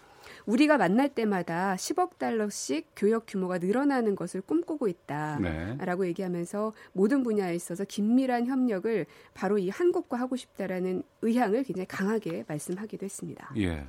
우리가 만날 때마다 10억 달러씩 교역 규모가 늘어나는 것을 꿈꾸고 있다라고 네. 얘기하면서 모든 분야에 있어서 긴밀한 협력을 바로 이 한국과 하고 싶다라는 의향을 굉장히 강하게 말씀하기도 했습니다. 예.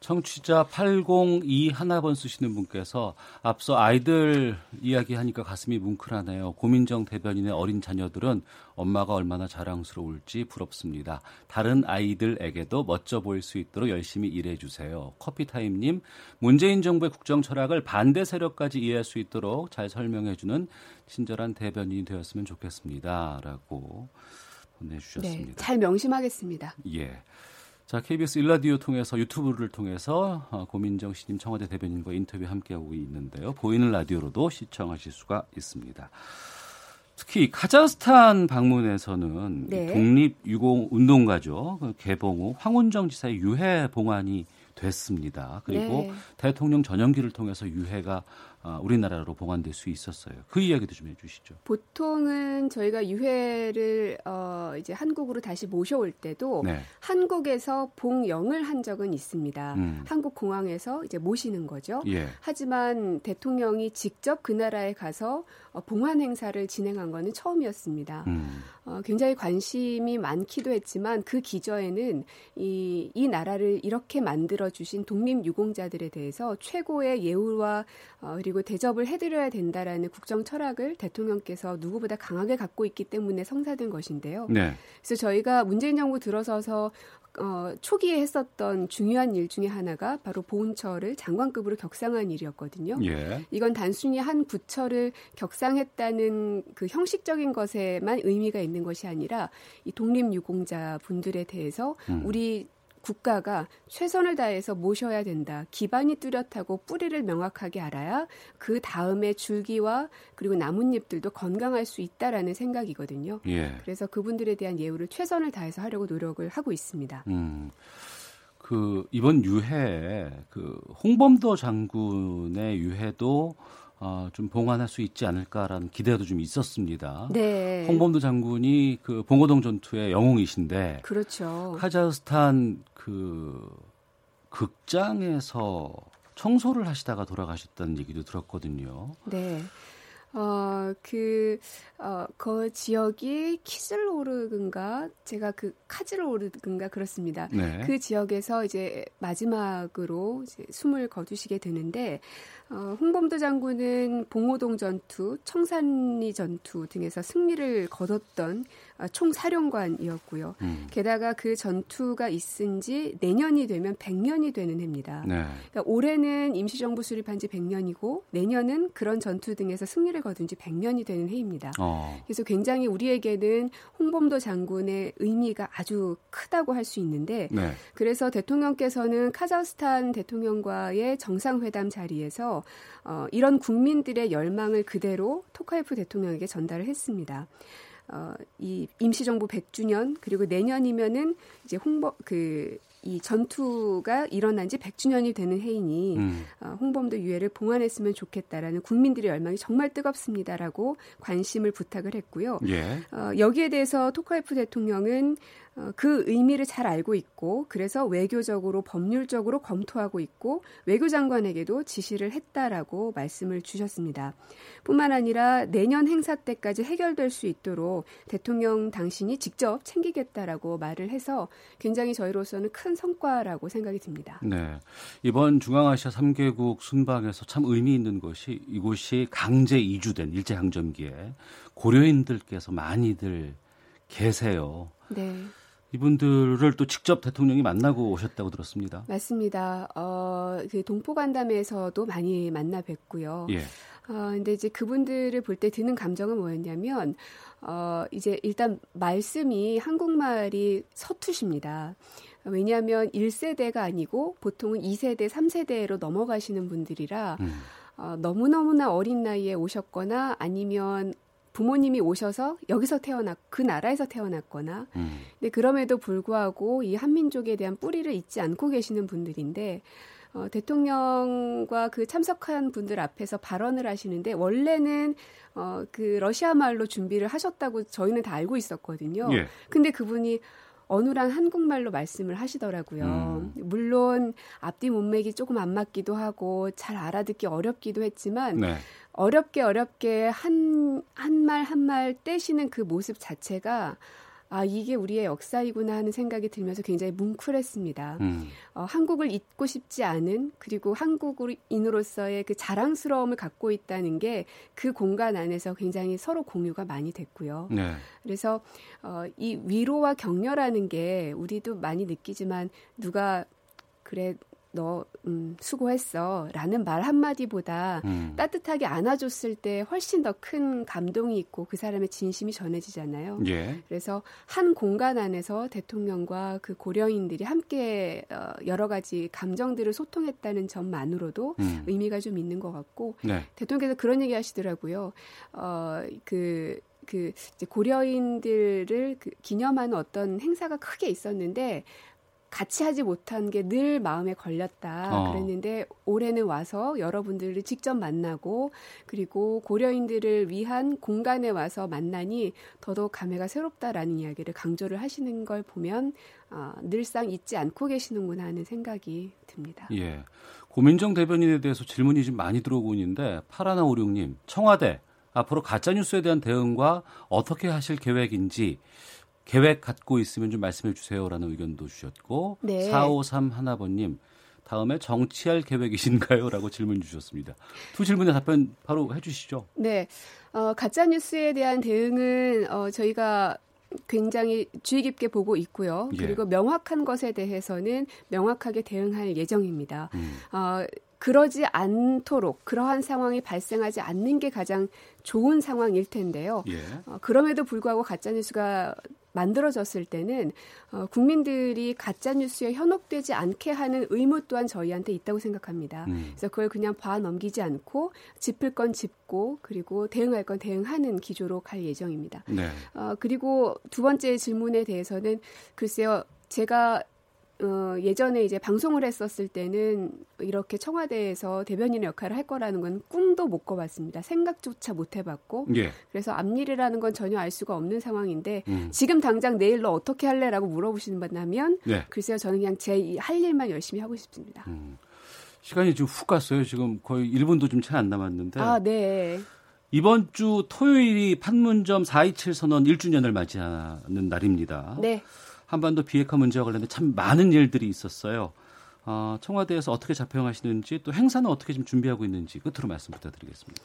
청취자 802 하나번 쓰시는 분께서 앞서 아이들 이야기하니까 가슴이 뭉클하네요. 고민정 대변인의 어린 자녀들은 엄마가 얼마나 자랑스러울지 부럽습니다. 다른 아이들에게도 멋져 보일 수 있도록 열심히 일해 주세요. 커피 타임 님, 문재인 정부의 국정 철학을 반대 세력까지 이해할 수 있도록 잘 설명해 주는 친절한 대변인이 되었으면 좋겠습니다. 라고 보내 주셨습니다. 네, 잘 명심하겠습니다. 예. 자, KBS 일라디오 통해서 유튜브를 통해서 어, 고민정 씨님 청와대 대변인과 인터뷰 함께하고 있는데요. 보이는 라디오로도 시청하실 수가 있습니다. 특히 카자흐스탄 방문에서는 네. 독립 유공 운동가죠. 그 개봉 후 황운정 지사의 유해 봉환이 됐습니다. 그리고 네. 대통령 전용기를 통해서 유해가 어, 우리나라로 봉안될 수 있었어요. 그 이야기도 좀 해주시죠. 보통은 저희가 유해를 어, 이제 한국으로 다시 모셔올 때도 네. 한국에서 봉영을 한 적은 있습니다. 음. 한국 공항에서 이제 모시는 거죠. 예. 하지만 대통령이 직접 그 나라에 가서 어, 봉환 행사를 진행한 거는 처음이었습니다. 음. 어, 굉장히 관심이 많기도 했지만 그 기저에는 이, 이 나라를 이렇게 만들어 주신 독립 유공자들에 대해서 최고의 예우와 어, 그리고 대접을 해드려야 된다라는 국정 철학을 대통령께서 누구보다 강하게 갖고 있기 때문에 성사된 것인데요. 네. 그래서 저희가 문재인 정부 들어서서 어, 초기에 했었던 중요한 일 중에 하나가 바로 보훈처를 장관급으로 격상한 일이었거든요. 예. 이건 단순히 한 부처를 격상했다는 그 형식적인 것에만 의미가 있는 것이 아니라 이 독립유공자 분들에 대해서 음. 우리 국가가 최선을 다해서 모셔야 된다. 기반이 뚜렷하고 뿌리를 명확하게 알아야 그 다음에 줄기와 그리고 나뭇잎들도 건강할 수 있다라는 생각이거든요. 예. 그래서 그분들에 대한 예우를 최선을 다해서 하려고 노력을 하고 있습니다. 음. 그 이번 유해 그 홍범도 장군의 유해도 어, 좀 봉환할 수 있지 않을까라는 기대도 좀 있었습니다. 네. 홍범도 장군이 그 봉오동 전투의 영웅이신데, 그렇죠. 카자흐스탄 그 극장에서 청소를 하시다가 돌아가셨다는 얘기도 들었거든요. 네. 어, 그, 어, 그 지역이 키즐오르근가, 제가 그 카즐오르근가 그렇습니다. 네. 그 지역에서 이제 마지막으로 이제 숨을 거두시게 되는데, 어, 홍범도 장군은 봉오동 전투, 청산리 전투 등에서 승리를 거뒀던 어, 총사령관이었고요. 음. 게다가 그 전투가 있은 지 내년이 되면 100년이 되는 해입니다. 네. 그러니까 올해는 임시정부 수립한 지 100년이고 내년은 그런 전투 등에서 승리를 거둔 지 100년이 되는 해입니다. 어. 그래서 굉장히 우리에게는 홍범도 장군의 의미가 아주 크다고 할 수 있는데 네. 그래서 대통령께서는 카자흐스탄 대통령과의 정상회담 자리에서 어, 이런 국민들의 열망을 그대로 토카예프 대통령에게 전달을 했습니다. 어, 이 임시정부 100주년 그리고 내년이면은 이제 홍보 그 이 전투가 일어난 지 100주년이 되는 해이니 음. 어, 홍범도 유해를 봉안했으면 좋겠다라는 국민들의 열망이 정말 뜨겁습니다라고 관심을 부탁을 했고요. 예. 어, 여기에 대해서 토카예프 대통령은 어, 그 의미를 잘 알고 있고 그래서 외교적으로 법률적으로 검토하고 있고 외교장관에게도 지시를 했다라고 말씀을 주셨습니다. 뿐만 아니라 내년 행사 때까지 해결될 수 있도록 대통령 당신이 직접 챙기겠다라고 말을 해서 굉장히 저희로서는 큰 성과라고 생각이 듭니다. 네. 이번 중앙아시아 3개국 순방에서 참 의미 있는 것이 이곳이 강제 이주된 일제 강점기에 고려인들께서 많이들 계세요. 네. 이분들을 또 직접 대통령이 만나고 오셨다고 들었습니다. 맞습니다. 어, 그 동포 간담회에서도 많이 만나 뵙고요. 예. 어, 근데 이제 그분들을 볼 때 드는 감정은 뭐였냐면, 어, 이제 일단 말씀이 한국말이 서투십니다. 왜냐하면 1세대가 아니고 보통은 2세대, 3세대로 넘어가시는 분들이라, 음. 어, 너무너무나 어린 나이에 오셨거나 아니면 부모님이 오셔서 여기서 태어났 그 나라에서 태어났거나 음. 근데 그럼에도 불구하고 이 한민족에 대한 뿌리를 잊지 않고 계시는 분들인데 어, 대통령과 그 참석한 분들 앞에서 발언을 하시는데 원래는 어, 그 러시아 말로 준비를 하셨다고 저희는 다 알고 있었거든요. 예. 근데 그분이 어눌한 한국말로 말씀을 하시더라고요. 음. 물론 앞뒤 문맥이 조금 안 맞기도 하고 잘 알아듣기 어렵기도 했지만 네. 어렵게 어렵게 한 한 말 한 말 떼시는 그 모습 자체가 아, 이게 우리의 역사이구나 하는 생각이 들면서 굉장히 뭉클했습니다. 음. 어, 한국을 잊고 싶지 않은 그리고 한국인으로서의 그 자랑스러움을 갖고 있다는 게 그 공간 안에서 굉장히 서로 공유가 많이 됐고요. 네. 그래서 어, 이 위로와 격려라는 게 우리도 많이 느끼지만 누가 그래 너 음, 수고했어 라는 말 한마디보다 음. 따뜻하게 안아줬을 때 훨씬 더 큰 감동이 있고 그 사람의 진심이 전해지잖아요. 예. 그래서 한 공간 안에서 대통령과 그 고려인들이 함께 어, 여러 가지 감정들을 소통했다는 점만으로도 음. 의미가 좀 있는 것 같고 네. 대통령께서 그런 얘기 하시더라고요. 어, 그, 그 고려인들을 그 기념하는 어떤 행사가 크게 있었는데 같이 하지 못한 게 늘 마음에 걸렸다 어. 그랬는데 올해는 와서 여러분들을 직접 만나고 그리고 고려인들을 위한 공간에 와서 만나니 더더욱 감회가 새롭다라는 이야기를 강조를 하시는 걸 보면 어, 늘상 잊지 않고 계시는구나 하는 생각이 듭니다. 예. 고민정 대변인에 대해서 질문이 좀 많이 들어오고 있는데 파라나오룡님 청와대 앞으로 가짜뉴스에 대한 대응과 어떻게 하실 계획인지 계획 갖고 있으면 좀 말씀해 주세요라는 의견도 주셨고 네. 453 하나번님 다음에 정치할 계획이신가요? 라고 질문 주셨습니다. 두 질문에 답변 바로 해주시죠. 네. 어, 가짜뉴스에 대한 대응은 어, 저희가 굉장히 주의 깊게 보고 있고요. 예. 그리고 명확한 것에 대해서는 명확하게 대응할 예정입니다. 음. 어, 그러지 않도록 그러한 상황이 발생하지 않는 게 가장 좋은 상황일 텐데요. 예. 어, 그럼에도 불구하고 가짜 뉴스가 만들어졌을 때는 어, 국민들이 가짜 뉴스에 현혹되지 않게 하는 의무 또한 저희한테 있다고 생각합니다. 음. 그래서 그걸 그냥 봐 넘기지 않고 짚을 건 짚고 그리고 대응할 건 대응하는 기조로 갈 예정입니다. 네. 어, 그리고 두 번째 질문에 대해서는 글쎄요. 제가 어, 예전에 이제 방송을 했었을 때는 이렇게 청와대에서 대변인의 역할을 할 거라는 건 꿈도 못 꿔봤습니다. 생각조차 못 해봤고. 예. 그래서 앞일이라는 건 전혀 알 수가 없는 상황인데 음. 지금 당장 내일 로 어떻게 할래라고 물어보시는 분다면 네. 글쎄요 저는 그냥 제 할 일만 열심히 하고 싶습니다. 음. 시간이 좀훅 갔어요. 지금 거의 1분도 좀 채 안 남았는데. 아, 네. 이번 주 토요일이 판문점 4.27 선언 1주년을 맞이하는 날입니다. 네. 한반도 비핵화 문제와 관련된 참 많은 일들이 있었어요. 어, 청와대에서 어떻게 자평하시는지 또 행사는 어떻게 좀 준비하고 있는지 끝으로 말씀 부탁드리겠습니다.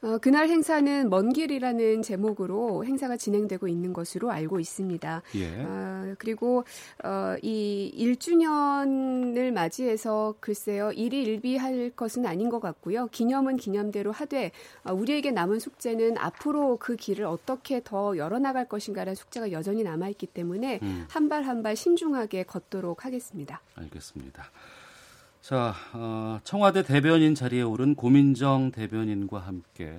어, 그날 행사는 먼 길이라는 제목으로 행사가 진행되고 있는 것으로 알고 있습니다. 예. 어, 그리고 어, 이 1주년을 맞이해서 글쎄요 일이 일비할 것은 아닌 것 같고요. 기념은 기념대로 하되 어, 우리에게 남은 숙제는 앞으로 그 길을 어떻게 더 열어나갈 것인가라는 숙제가 여전히 남아있기 때문에 음. 한발 한 발 신중하게 걷도록 하겠습니다. 알겠습니다. 자, 어, 청와대 대변인 자리에 오른 고민정 대변인과 함께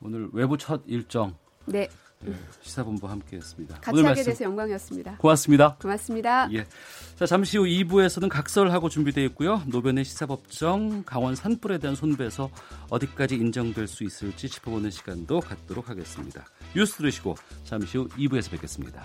오늘 외부 첫 일정 네. 네 시사본부 함께했습니다. 같이 오늘 하게 돼서 영광이었습니다. 고맙습니다. 고맙습니다. 예. 자, 잠시 후 2부에서는 각설하고 준비되어 있고요. 노변의 시사법정 강원 산불에 대한 손배에서 어디까지 인정될 수 있을지 짚어보는 시간도 갖도록 하겠습니다. 뉴스 들으시고 잠시 후 2부에서 뵙겠습니다.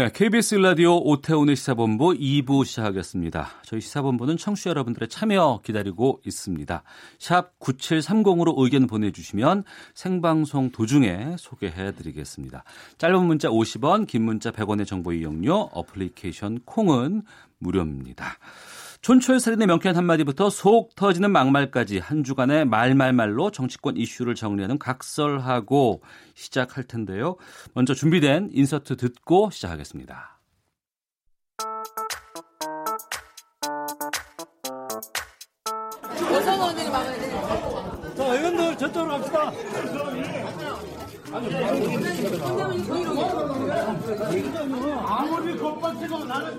네, KBS 라디오 오태훈의 시사본부 2부 시작하겠습니다. 저희 시사본부는 청취자 여러분들의 참여 기다리고 있습니다. 샵 9730으로 의견 보내주시면 생방송 도중에 소개해드리겠습니다. 짧은 문자 50원, 긴 문자 100원의 정보 이용료, 어플리케이션 콩은 무료입니다. 촌철 살인의 명쾌한 한마디부터 속 터지는 막말까지 한 주간의 말말말로 정치권 이슈를 정리하는 각설하고 시작할 텐데요. 먼저 준비된 인서트 듣고 시작하겠습니다. 자, 의원들 저쪽으로 갑시다. 아무리 겁박해도 나는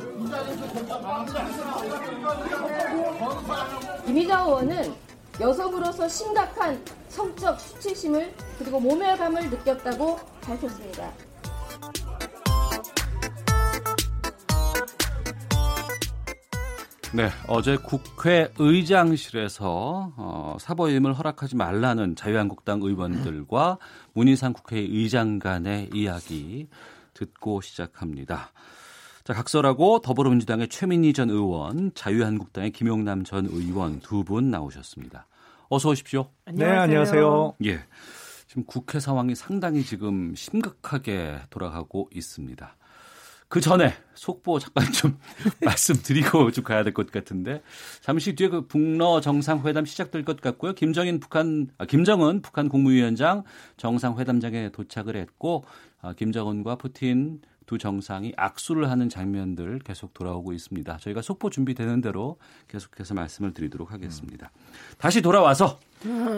김희자 의원은 여성으로서 심각한 성적 수치심을 그리고 모멸감을 느꼈다고 밝혔습니다. 네, 어제 국회 의장실에서 어, 사보임을 허락하지 말라는 자유한국당 의원들과 문희상 국회의장 간의 이야기 듣고 시작합니다. 자, 각설하고 더불어민주당의 최민희 전 의원, 자유한국당의 김용남 전 의원 두 분 나오셨습니다. 어서 오십시오. 안녕하세요. 네, 안녕하세요. 예. 지금 국회 상황이 상당히 지금 심각하게 돌아가고 있습니다. 그 전에 속보 잠깐 좀 [LAUGHS] 말씀드리고 좀 가야 될 것 같은데 잠시 뒤에 그 북러 정상회담 시작될 것 같고요. 김정인 북한 아, 김정은 북한 국무위원장 정상회담장에 도착을 했고 아, 김정은과 푸틴 두 정상이 악수를 하는 장면들 계속 돌아오고 있습니다. 저희가 속보 준비되는 대로 계속해서 말씀을 드리도록 하겠습니다. 다시 돌아와서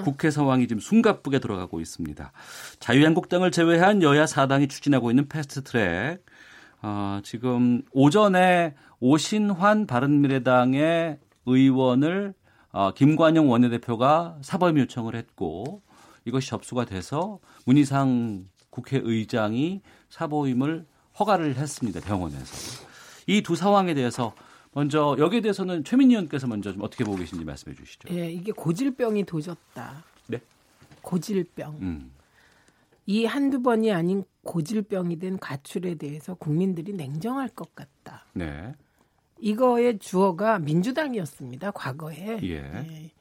국회 상황이 지금 숨가쁘게 돌아가고 있습니다. 자유한국당을 제외한 여야 사당이 추진하고 있는 패스트트랙 어, 지금 오전에 오신환 바른미래당의 의원을 어, 김관영 원내대표가 사법 요청을 했고 이것이 접수가 돼서 문희상 국회의장이 사보임을 허가를 했습니다. 병원에서. 이 두 상황에 대해서 먼저 여기에 대해서는 최민희 의원께서 먼저 좀 어떻게 보고 계신지 말씀해 주시죠. 예, 이게 고질병이 도졌다. 네. 고질병. 음. 이 한두 번이 아닌 고질병이 된 가출에 대해서 국민들이 냉정할 것 같다. 네. 이거의 주어가 민주당이었습니다. 과거에. 예. 예.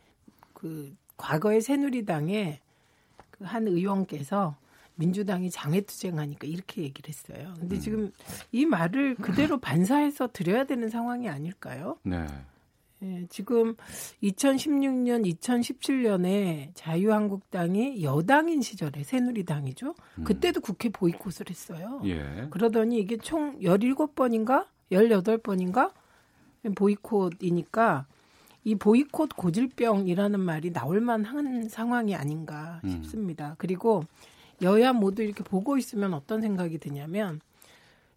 그 과거의 새누리당의 그한 의원께서 민주당이 장애투쟁하니까 이렇게 얘기를 했어요. 근데 음. 지금 이 말을 그대로 [CLEARS THROAT] 반사해서 드려야 되는 상황이 아닐까요? 네. 예, 지금 2016년, 2017년에 자유한국당이 여당인 시절에 새누리당이죠. 음. 그때도 국회 보이콧을 했어요. 예. 그러더니 이게 총 17번인가? 18번인가? 보이콧이니까 이 보이콧 고질병이라는 말이 나올 만한 상황이 아닌가 음. 싶습니다. 음. 그리고 여야 모두 이렇게 보고 있으면 어떤 생각이 드냐면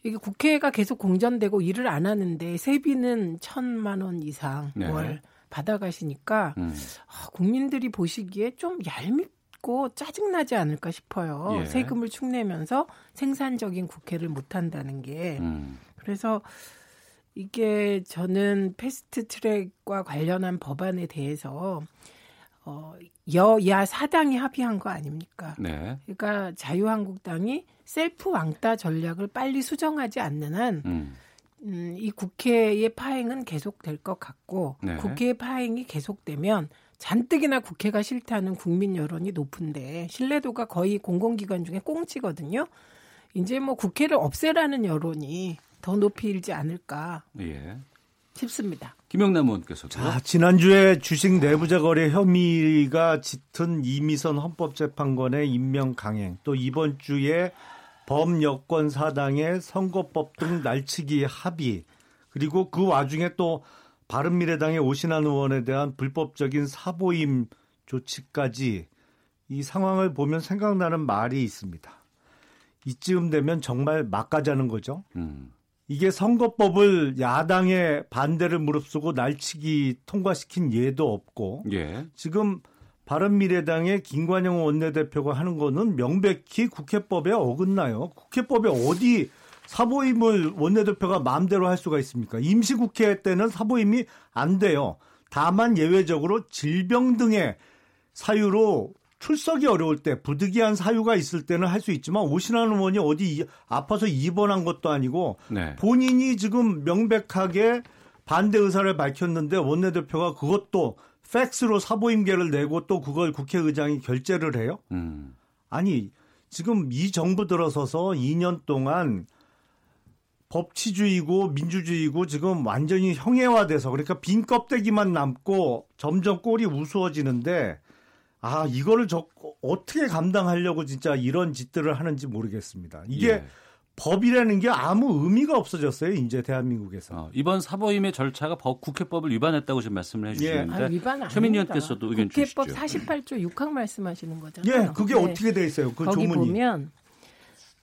이게 국회가 계속 공전되고 일을 안 하는데 세비는 천만 원 이상 네. 월 받아가시니까 음. 아, 국민들이 보시기에 좀 얄밉고 짜증나지 않을까 싶어요. 예. 세금을 축내면서 생산적인 국회를 못 한다는 게. 음. 그래서 이게 저는 패스트 트랙과 관련한 법안에 대해서 어, 여야 사당이 합의한 거 아닙니까? 네. 그러니까 자유한국당이 셀프 왕따 전략을 빨리 수정하지 않는 한, 음. 음, 이 국회의 파행은 계속될 것 같고, 네. 국회의 파행이 계속되면 잔뜩이나 국회가 싫다는 국민 여론이 높은데, 신뢰도가 거의 공공기관 중에 꽁치거든요. 이제 뭐 국회를 없애라는 여론이 더 높이 일지 않을까 예. 싶습니다. 김영남 의원께서. 자, 지난주에 주식 내부자 거래 혐의가 짙은 이미선 헌법재판관의 임명 강행, 또 이번 주에 범여권 사당의 선거법 등 날치기 합의, 그리고 그 와중에 또 바른미래당의 오신환 의원에 대한 불법적인 사보임 조치까지 이 상황을 보면 생각나는 말이 있습니다. 이쯤 되면 정말 막가자는 거죠. 음. 이게 선거법을 야당의 반대를 무릅쓰고 날치기 통과시킨 예도 없고 예. 지금 바른미래당의 김관영 원내대표가 하는 거는 명백히 국회법에 어긋나요. 국회법에 어디 사보임을 원내대표가 마음대로 할 수가 있습니까? 임시국회 때는 사보임이 안 돼요. 다만 예외적으로 질병 등의 사유로 출석이 어려울 때 부득이한 사유가 있을 때는 할 수 있지만 오신환 의원이 어디 아파서 입원한 것도 아니고 네. 본인이 지금 명백하게 반대 의사를 밝혔는데 원내대표가 그것도 팩스로 사보임계를 내고 또 그걸 국회의장이 결재를 해요? 음. 아니 지금 이 정부 들어서서 2년 동안 법치주의고 민주주의고 지금 완전히 형해화돼서 그러니까 빈 껍데기만 남고 점점 꼴이 우스워지는데 아 이거를 저 어떻게 감당하려고 진짜 이런 짓들을 하는지 모르겠습니다. 이게 예. 법이라는 게 아무 의미가 없어졌어요. 이제 대한민국에서. 어, 이번 사보임의 절차가 법 국회법을 위반했다고 지금 말씀을 해주시는데 예. 아, 위반 최민희 의원께서도 의견 국회법 주시죠. 48조 6항 말씀하시는 거잖아요. 예, 그게 네. 어떻게 돼 있어요? 그 거기 조문이. 보면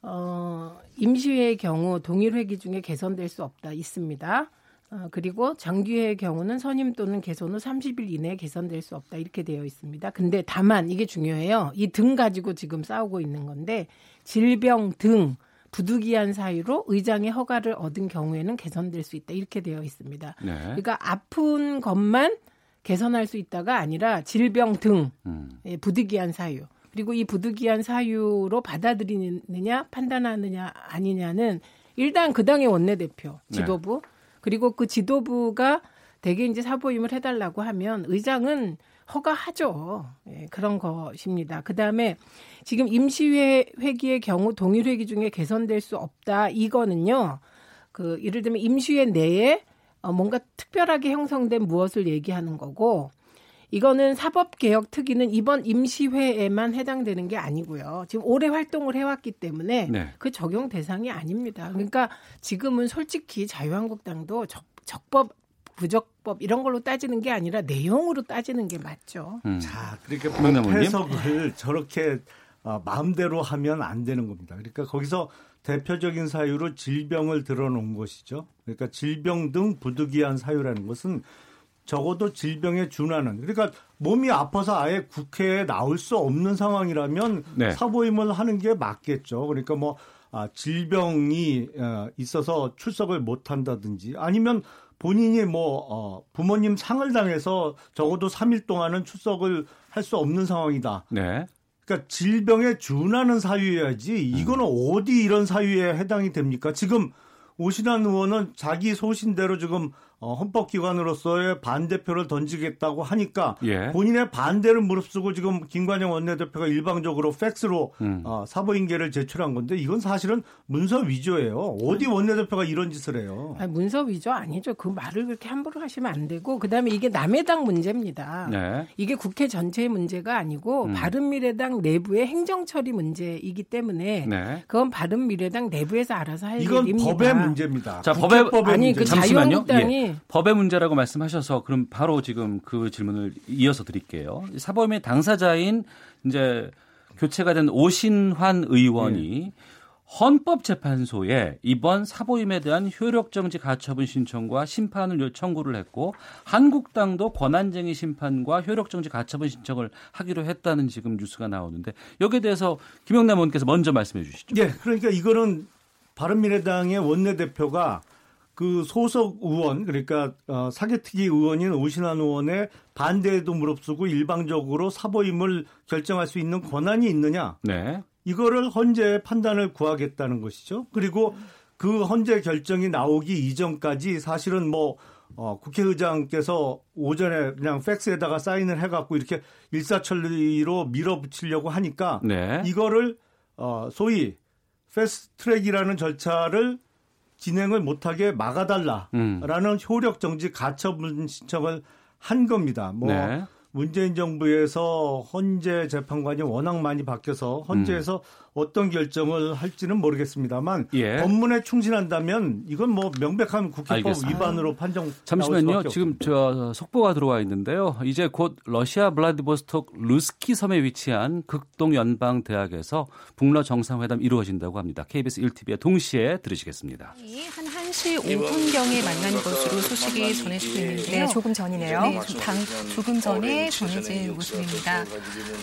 어, 임시회의 경우 동일 회기 중에 개선될 수 없다 있습니다. 어, 그리고 장기회의 경우는 선임 또는 개선 후 30일 이내에 개선될 수 없다 이렇게 되어 있습니다. 근데 다만 이게 중요해요. 이 등 가지고 지금 싸우고 있는 건데 질병 등 부득이한 사유로 의장의 허가를 얻은 경우에는 개선될 수 있다 이렇게 되어 있습니다. 네. 그러니까 아픈 것만 개선할 수 있다가 아니라 질병 등 음. 예, 부득이한 사유 그리고 이 부득이한 사유로 받아들이느냐 판단하느냐 아니냐는 일단 그 당의 원내대표 네. 지도부 네. 그리고 그 지도부가 대개 이제 사보임을 해달라고 하면 의장은 허가하죠. 예, 그런 것입니다. 그 다음에 지금 임시회 회기의 경우 동일 회기 중에 개선될 수 없다. 이거는요. 그 예를 들면 임시회 내에 어, 뭔가 특별하게 형성된 무엇을 얘기하는 거고 이거는 사법개혁 특위는 이번 임시회에만 해당되는 게 아니고요. 지금 오래 활동을 해왔기 때문에 네. 그 적용 대상이 아닙니다. 그러니까 지금은 솔직히 자유한국당도 적, 적법 부적법 이런 걸로 따지는 게 아니라 내용으로 따지는 게 맞죠. 음. 자, 그렇게 법 해석을 저렇게 어, 마음대로 하면 안 되는 겁니다. 그러니까 거기서 대표적인 사유로 질병을 들어놓은 것이죠. 그러니까 질병 등 부득이한 사유라는 것은 적어도 질병에 준하는 그러니까 몸이 아파서 아예 국회에 나올 수 없는 상황이라면 네. 사보임을 하는 게 맞겠죠. 그러니까 뭐 아, 질병이 어, 있어서 출석을 못 한다든지 아니면 본인이 뭐 어, 부모님 상을 당해서 적어도 3일 동안은 출석을 할 수 없는 상황이다. 네. 그러니까 질병에 준하는 사유여야지 이거는 음. 어디 이런 사유에 해당이 됩니까? 지금 오신환 의원은 자기 소신대로 지금 어, 헌법기관으로서의 반대표를 던지겠다고 하니까 예. 본인의 반대를 무릅쓰고 지금 김관영 원내대표가 일방적으로 팩스로 음. 어, 사보인계를 제출한 건데 이건 사실은 문서 위조예요. 어디 원내대표가 이런 짓을 해요? 아니, 문서 위조 아니죠. 그 말을 그렇게 함부로 하시면 안 되고 그다음에 이게 남의 당 문제입니다. 네. 이게 국회 전체의 문제가 아니고 음. 바른미래당 내부의 행정처리 문제이기 때문에 네. 그건 바른미래당 내부에서 알아서 할 이건 일입니다. 법의 문제입니다. 자, 법의 아니 문제. 그 자유한국당이 예. 법의 문제라고 말씀하셔서 그럼 바로 지금 그 질문을 이어서 드릴게요. 사범의 당사자인 이제 교체가 된 오신환 의원이 예. 헌법재판소에 이번 사보임에 대한 효력정지 가처분 신청과 심판을 청구를 했고 한국당도 권한쟁의 심판과 효력정지 가처분 신청을 하기로 했다는 지금 뉴스가 나오는데 여기에 대해서 김영남 의원께서 먼저 말씀해 주시죠. 예, 그러니까 이거는 바른미래당의 원내대표가 그 소속 의원 그러니까 어, 사개특위 의원인 오신환 의원의 반대에도 무릅쓰고 일방적으로 사보임을 결정할 수 있는 권한이 있느냐? 네. 이거를 헌재 판단을 구하겠다는 것이죠. 그리고 그 헌재 결정이 나오기 이전까지 사실은 뭐 어, 국회의장께서 오전에 그냥 팩스에다가 사인을 해갖고 이렇게 일사천리로 밀어붙이려고 하니까 네. 이거를 어, 소위 패스트트랙이라는 절차를 진행을 못하게 막아달라라는 음. 효력 정지 가처분 신청을 한 겁니다. 뭐 네. 문재인 정부에서 헌재 재판관이 워낙 많이 바뀌어서 헌재에서 음. 어떤 결정을 할지는 모르겠습니다만 예. 법문에 충실한다면 이건 뭐 명백한 국회법 알겠습니다. 위반으로 판정 잠시만요. 지금 저 속보가 들어와 있는데요. 이제 곧 러시아 블라디보스톡 루스키 섬에 위치한 극동 연방 대학에서 북러 정상회담 이루어진다고 합니다. KBS 1TV에 동시에 들으시겠습니다. 한 1시 5분 경에 만난 것으로 소식이 전해지고 있는데요. 네, 조금 전이네요. 네, 당, 조금 전에 전해진 모습입니다.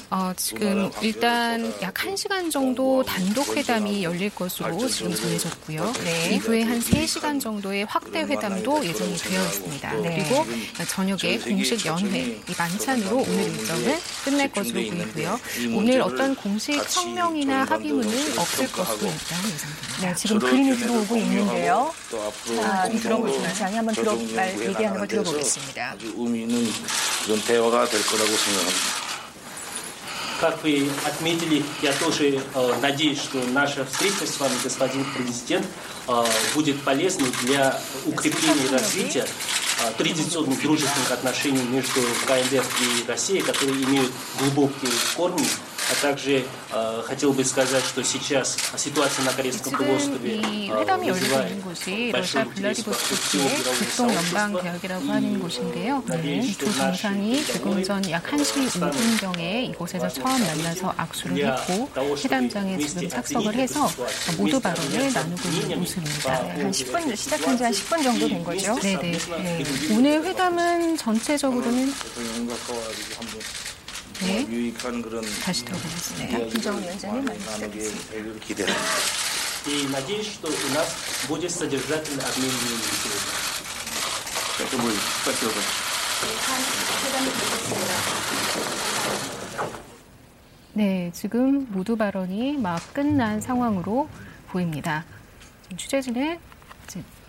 어, 지금 일단 약 1시간 정도 단독 회담이 열릴 것으로 지금 전해졌고요. 네. 이후에 한 3시간 정도의 확대 회담도 예정이 되어 있습니다. 네. 그리고 저녁에 공식 연회, 이 만찬으로 오늘 일정을 끝낼 것으로 보이고요. 오늘 어떤 공식 성명이나 합의문은 없을 것으로 일단 예상됩니다. 네, 지금 그림이 들어오고 있는데요. 자, 들어보시면 장이 한번 들어 얘기하는 걸 들어보겠습니다. 아주 의미 있는 그런 대화가 될 거라고 생각합니다. Как вы отметили, я тоже э, надеюсь, что наша встреча с вами, господин президент, э, будет полезной для укрепления и развития э, традиционных дружественных отношений между КНДР и Россией, которые имеют глубокие корни А также э, хотел бы сказать, что сейчас ситуация на Корейском полуострове 이 회담이 열리고 있는 곳이 러시아 블라디보스토크의 북동 연방 대학이라고 하는 곳인데요. 이 두 정상이 조금 전 약 1시 5분경에 이곳에서 처음 만나서 악수를 했고 회담장에 지금 착석을 해서 모두 발언을 나누고 있는 모습입니다. 네, 한 10분 시작한 지 한 10분 정도 된 거죠? 네네. 네. 오늘 회담은 전체적으로는 네. 유익한 그런 다시 들어보겠습니다. 김정은 위원장님 나누길 기대합니다. И надеюсь, что у нас будет содержательный обмен мнениями сегодня. Это будет. Спасибо 네, 지금 모두 발언이 막 끝난 상황으로 보입니다. 지금 취재진을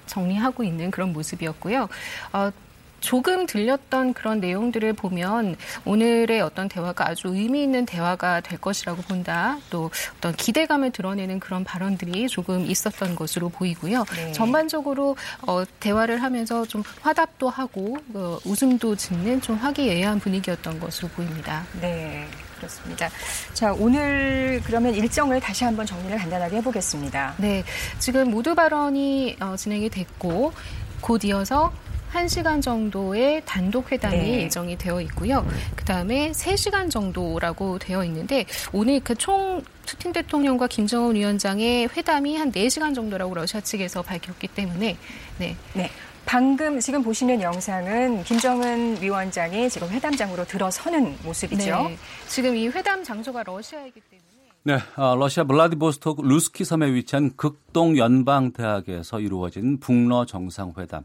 정리하고 있는 그런 모습이었고요. 어, 조금 들렸던 그런 내용들을 보면 오늘의 어떤 대화가 아주 의미 있는 대화가 될 것이라고 본다. 또 어떤 기대감을 드러내는 그런 발언들이 조금 있었던 것으로 보이고요. 네. 전반적으로 어, 대화를 하면서 좀 화답도 하고 어, 웃음도 짓는 좀 화기애애한 분위기였던 것으로 보입니다. 네. 그렇습니다. 자, 오늘 그러면 일정을 다시 한번 정리를 간단하게 해보겠습니다. 네. 지금 모두 발언이 어, 진행이 됐고, 곧 이어서 1시간 정도의 단독 회담이 네. 예정이 되어 있고요. 그다음에 3시간 정도라고 되어 있는데 오늘 그 총 푸틴 대통령과 김정은 위원장의 회담이 한 4시간 정도라고 러시아 측에서 밝혔기 때문에 네. 네. 방금 지금 보시는 영상은 김정은 위원장이 지금 회담장으로 들어서는 모습이죠. 네. 지금 이 회담 장소가 러시아이기 때문에 네, 어, 러시아 블라디보스토크 루스키 섬에 위치한 극동 연방 대학에서 이루어진 북러 정상회담.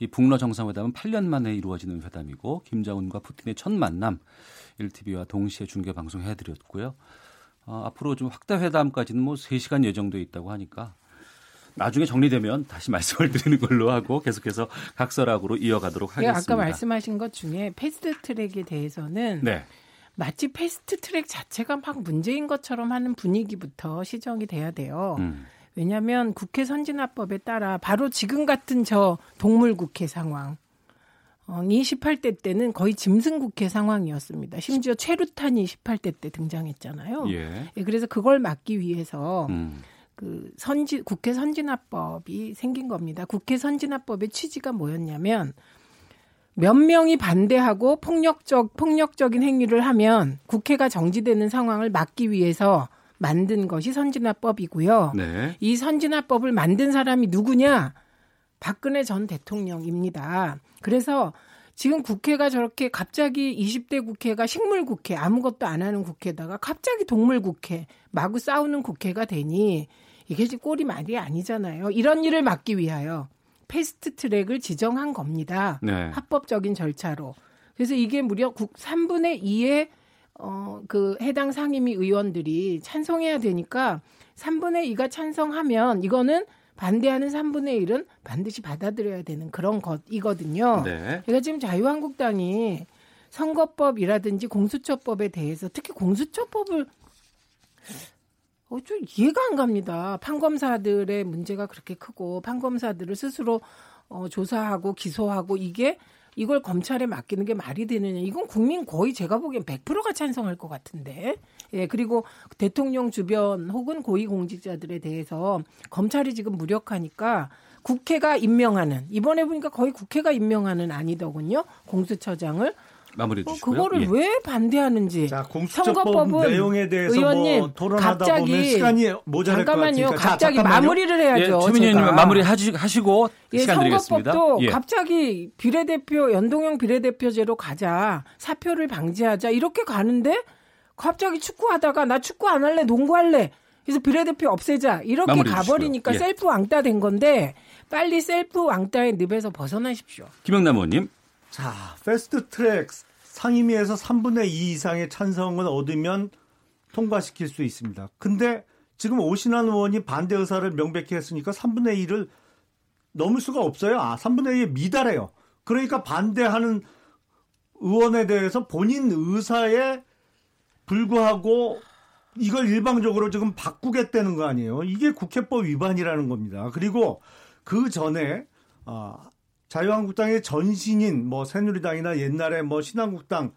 이 북러 정상회담은 8년 만에 이루어지는 회담이고 김정은과 푸틴의 첫 만남 1TV와 동시에 중계 방송해 드렸고요. 어, 앞으로 좀 확대 회담까지는 뭐 3시간 예정돼 있다고 하니까 나중에 정리되면 다시 [LAUGHS] 말씀을 드리는 걸로 하고 계속해서 각설학으로 이어가도록 네, 하겠습니다. 아까 말씀하신 것 중에 패스트 트랙에 대해서는 네. 마치 패스트 트랙 자체가 막 문제인 것처럼 하는 분위기부터 시정이 돼야 돼요. 음. 왜냐하면 국회 선진화법에 따라 바로 지금 같은 저 동물 국회 상황, 어, 28대 때는 거의 짐승 국회 상황이었습니다. 심지어 최루탄이 18대 때 등장했잖아요. 예. 예 그래서 그걸 막기 위해서 음. 그 선지 국회 선진화법이 생긴 겁니다. 국회 선진화법의 취지가 뭐였냐면 몇 명이 반대하고 폭력적 폭력적인 행위를 하면 국회가 정지되는 상황을 막기 위해서 만든 것이 선진화법이고요. 네. 이 선진화법을 만든 사람이 누구냐? 박근혜 전 대통령입니다. 그래서 지금 국회가 저렇게 갑자기 20대 국회가 식물 국회 아무것도 안 하는 국회다가 갑자기 동물 국회 마구 싸우는 국회가 되니 이게 지금 꼴이 말이 아니잖아요. 이런 일을 막기 위하여 패스트 트랙을 지정한 겁니다. 네. 합법적인 절차로. 그래서 이게 무려 3분의 2의 어, 그 해당 상임위 의원들이 찬성해야 되니까 3분의 2가 찬성하면 이거는 반대하는 3분의 1은 반드시 받아들여야 되는 그런 것이거든요. 네. 그러니까 지금 자유한국당이 선거법이라든지 공수처법에 대해서 특히 공수처법을 어, 좀 이해가 안 갑니다. 판검사들의 문제가 그렇게 크고 판검사들을 스스로 어, 조사하고 기소하고 이게 이걸 검찰에 맡기는 게 말이 되느냐. 이건 국민 거의 제가 보기엔 100%가 찬성할 것 같은데. 예, 그리고 대통령 주변 혹은 고위공직자들에 대해서 검찰이 지금 무력하니까 국회가 임명하는 이번에 보니까 거의 국회가 임명하는 아니더군요. 공수처장을 마무리해 어, 주시고요. 그거를 예. 왜 반대하는지. 자, 공수처법 내용에 대해서 뭐 의원님, 뭐 토론하다 갑자기, 보면 시간이 모자랄 잠깐만요. 것 갑자기 자, 마무리를 해야죠. 예, 최민희 의원 마무리 하시고 예, 시간 드리겠습니다. 선거법도 예. 갑자기 비례대표 연동형 비례대표제로 가자. 사표를 방지하자. 이렇게 가는데 갑자기 축구하다가 나 축구 안 할래. 농구할래. 그래서 비례대표 없애자. 이렇게 가버리니까 예. 셀프 왕따 된 건데 빨리 셀프 왕따의 늪에서 벗어나십시오. 김용남 의원님. 자, 패스트 트랙 상임위에서 3분의 2 이상의 찬성을 얻으면 통과시킬 수 있습니다. 근데 지금 오신환 의원이 반대 의사를 명백히 했으니까 3분의 1을 넘을 수가 없어요. 아, 3분의 2에 미달해요. 그러니까 반대하는 의원에 대해서 본인 의사에 불구하고 이걸 일방적으로 지금 바꾸겠다는 거 아니에요. 이게 국회법 위반이라는 겁니다. 그리고 그 전에 아, 자유한국당의 전신인 뭐 새누리당이나 옛날에 뭐 신한국당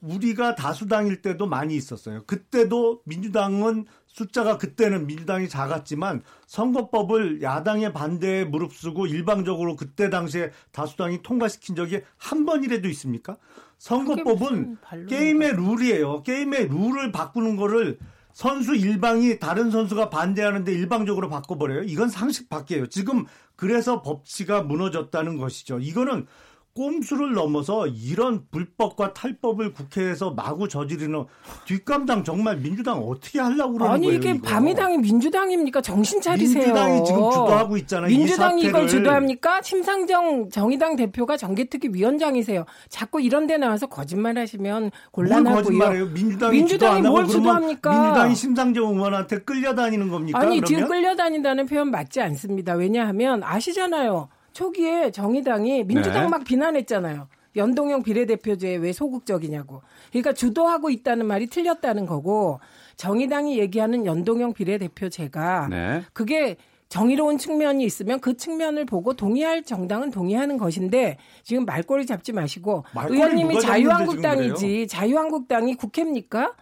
우리가 다수당일 때도 많이 있었어요. 그때도 민주당은 숫자가 그때는 민주당이 작았지만 선거법을 야당의 반대에 무릅쓰고 일방적으로 그때 당시에 다수당이 통과시킨 적이 한 번이라도 있습니까? 선거법은 게임의 룰이에요. 게임의 룰을 바꾸는 거를 선수 일방이 다른 선수가 반대하는데 일방적으로 바꿔버려요. 이건 상식 밖이에요. 지금 그래서 법치가 무너졌다는 것이죠. 이거는 꼼수를 넘어서 이런 불법과 탈법을 국회에서 마구 저지르는 뒷감당 정말 민주당 어떻게 하려고 그러는 아니, 거예요? 아니 이게 이거. 바미당이 민주당입니까? 정신 차리세요. 민주당이 지금 주도하고 있잖아요. 민주당이 이걸 주도합니까? 심상정 정의당 대표가 정개특위 위원장이세요. 자꾸 이런 데 나와서 거짓말 하시면 곤란하고요. 거짓말해요? 민주당이, 민주당이 뭘 주도합니까? 민주당이 심상정 의원한테 끌려다니는 겁니까? 아니 그러면? 지금 끌려다닌다는 표현 맞지 않습니다. 왜냐하면 아시잖아요. 초기에 정의당이 민주당 네. 막 비난했잖아요. 연동형 비례대표제 왜 소극적이냐고. 그러니까 주도하고 있다는 말이 틀렸다는 거고 정의당이 얘기하는 연동형 비례대표제가 네. 그게 정의로운 측면이 있으면 그 측면을 보고 동의할 정당은 동의하는 것인데 지금 말꼬리 잡지 마시고 의원님이 자유한국당이지 자유한국당이 국회입니까?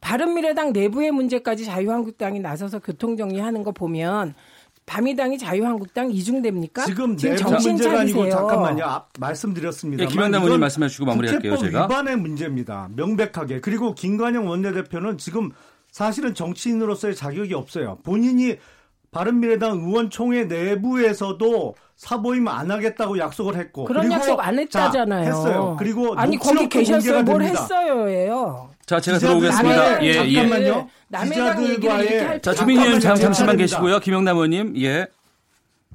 바른미래당 내부의 문제까지 자유한국당이 나서서 교통정리하는 거 보면 밤이당이 자유한국당 이중됩니까? 지금, 지금 정신 문제가 차리세요. 아니고 잠깐만요. 아, 말씀드렸습니다. 예, 김영남 의원님 말씀해 주시고 마무리할게요. 제가 위반의 문제입니다. 명백하게. 그리고 김관영 원내대표는 지금 사실은 정치인으로서의 자격이 없어요. 본인이 바른미래당 의원총회 내부에서도 사보임 안 하겠다고 약속을 했고 그런 약속 안 했다잖아요. 자, 했어요. 그리고 아니 거기 계셨어요. 뭘 했어요예요. 자 제가 들어오겠습니다. 예, 예. 잠깐만요. 예. 기자들과의 자 주민 의원 잠시만 계시고요. 김영남 의원님 예.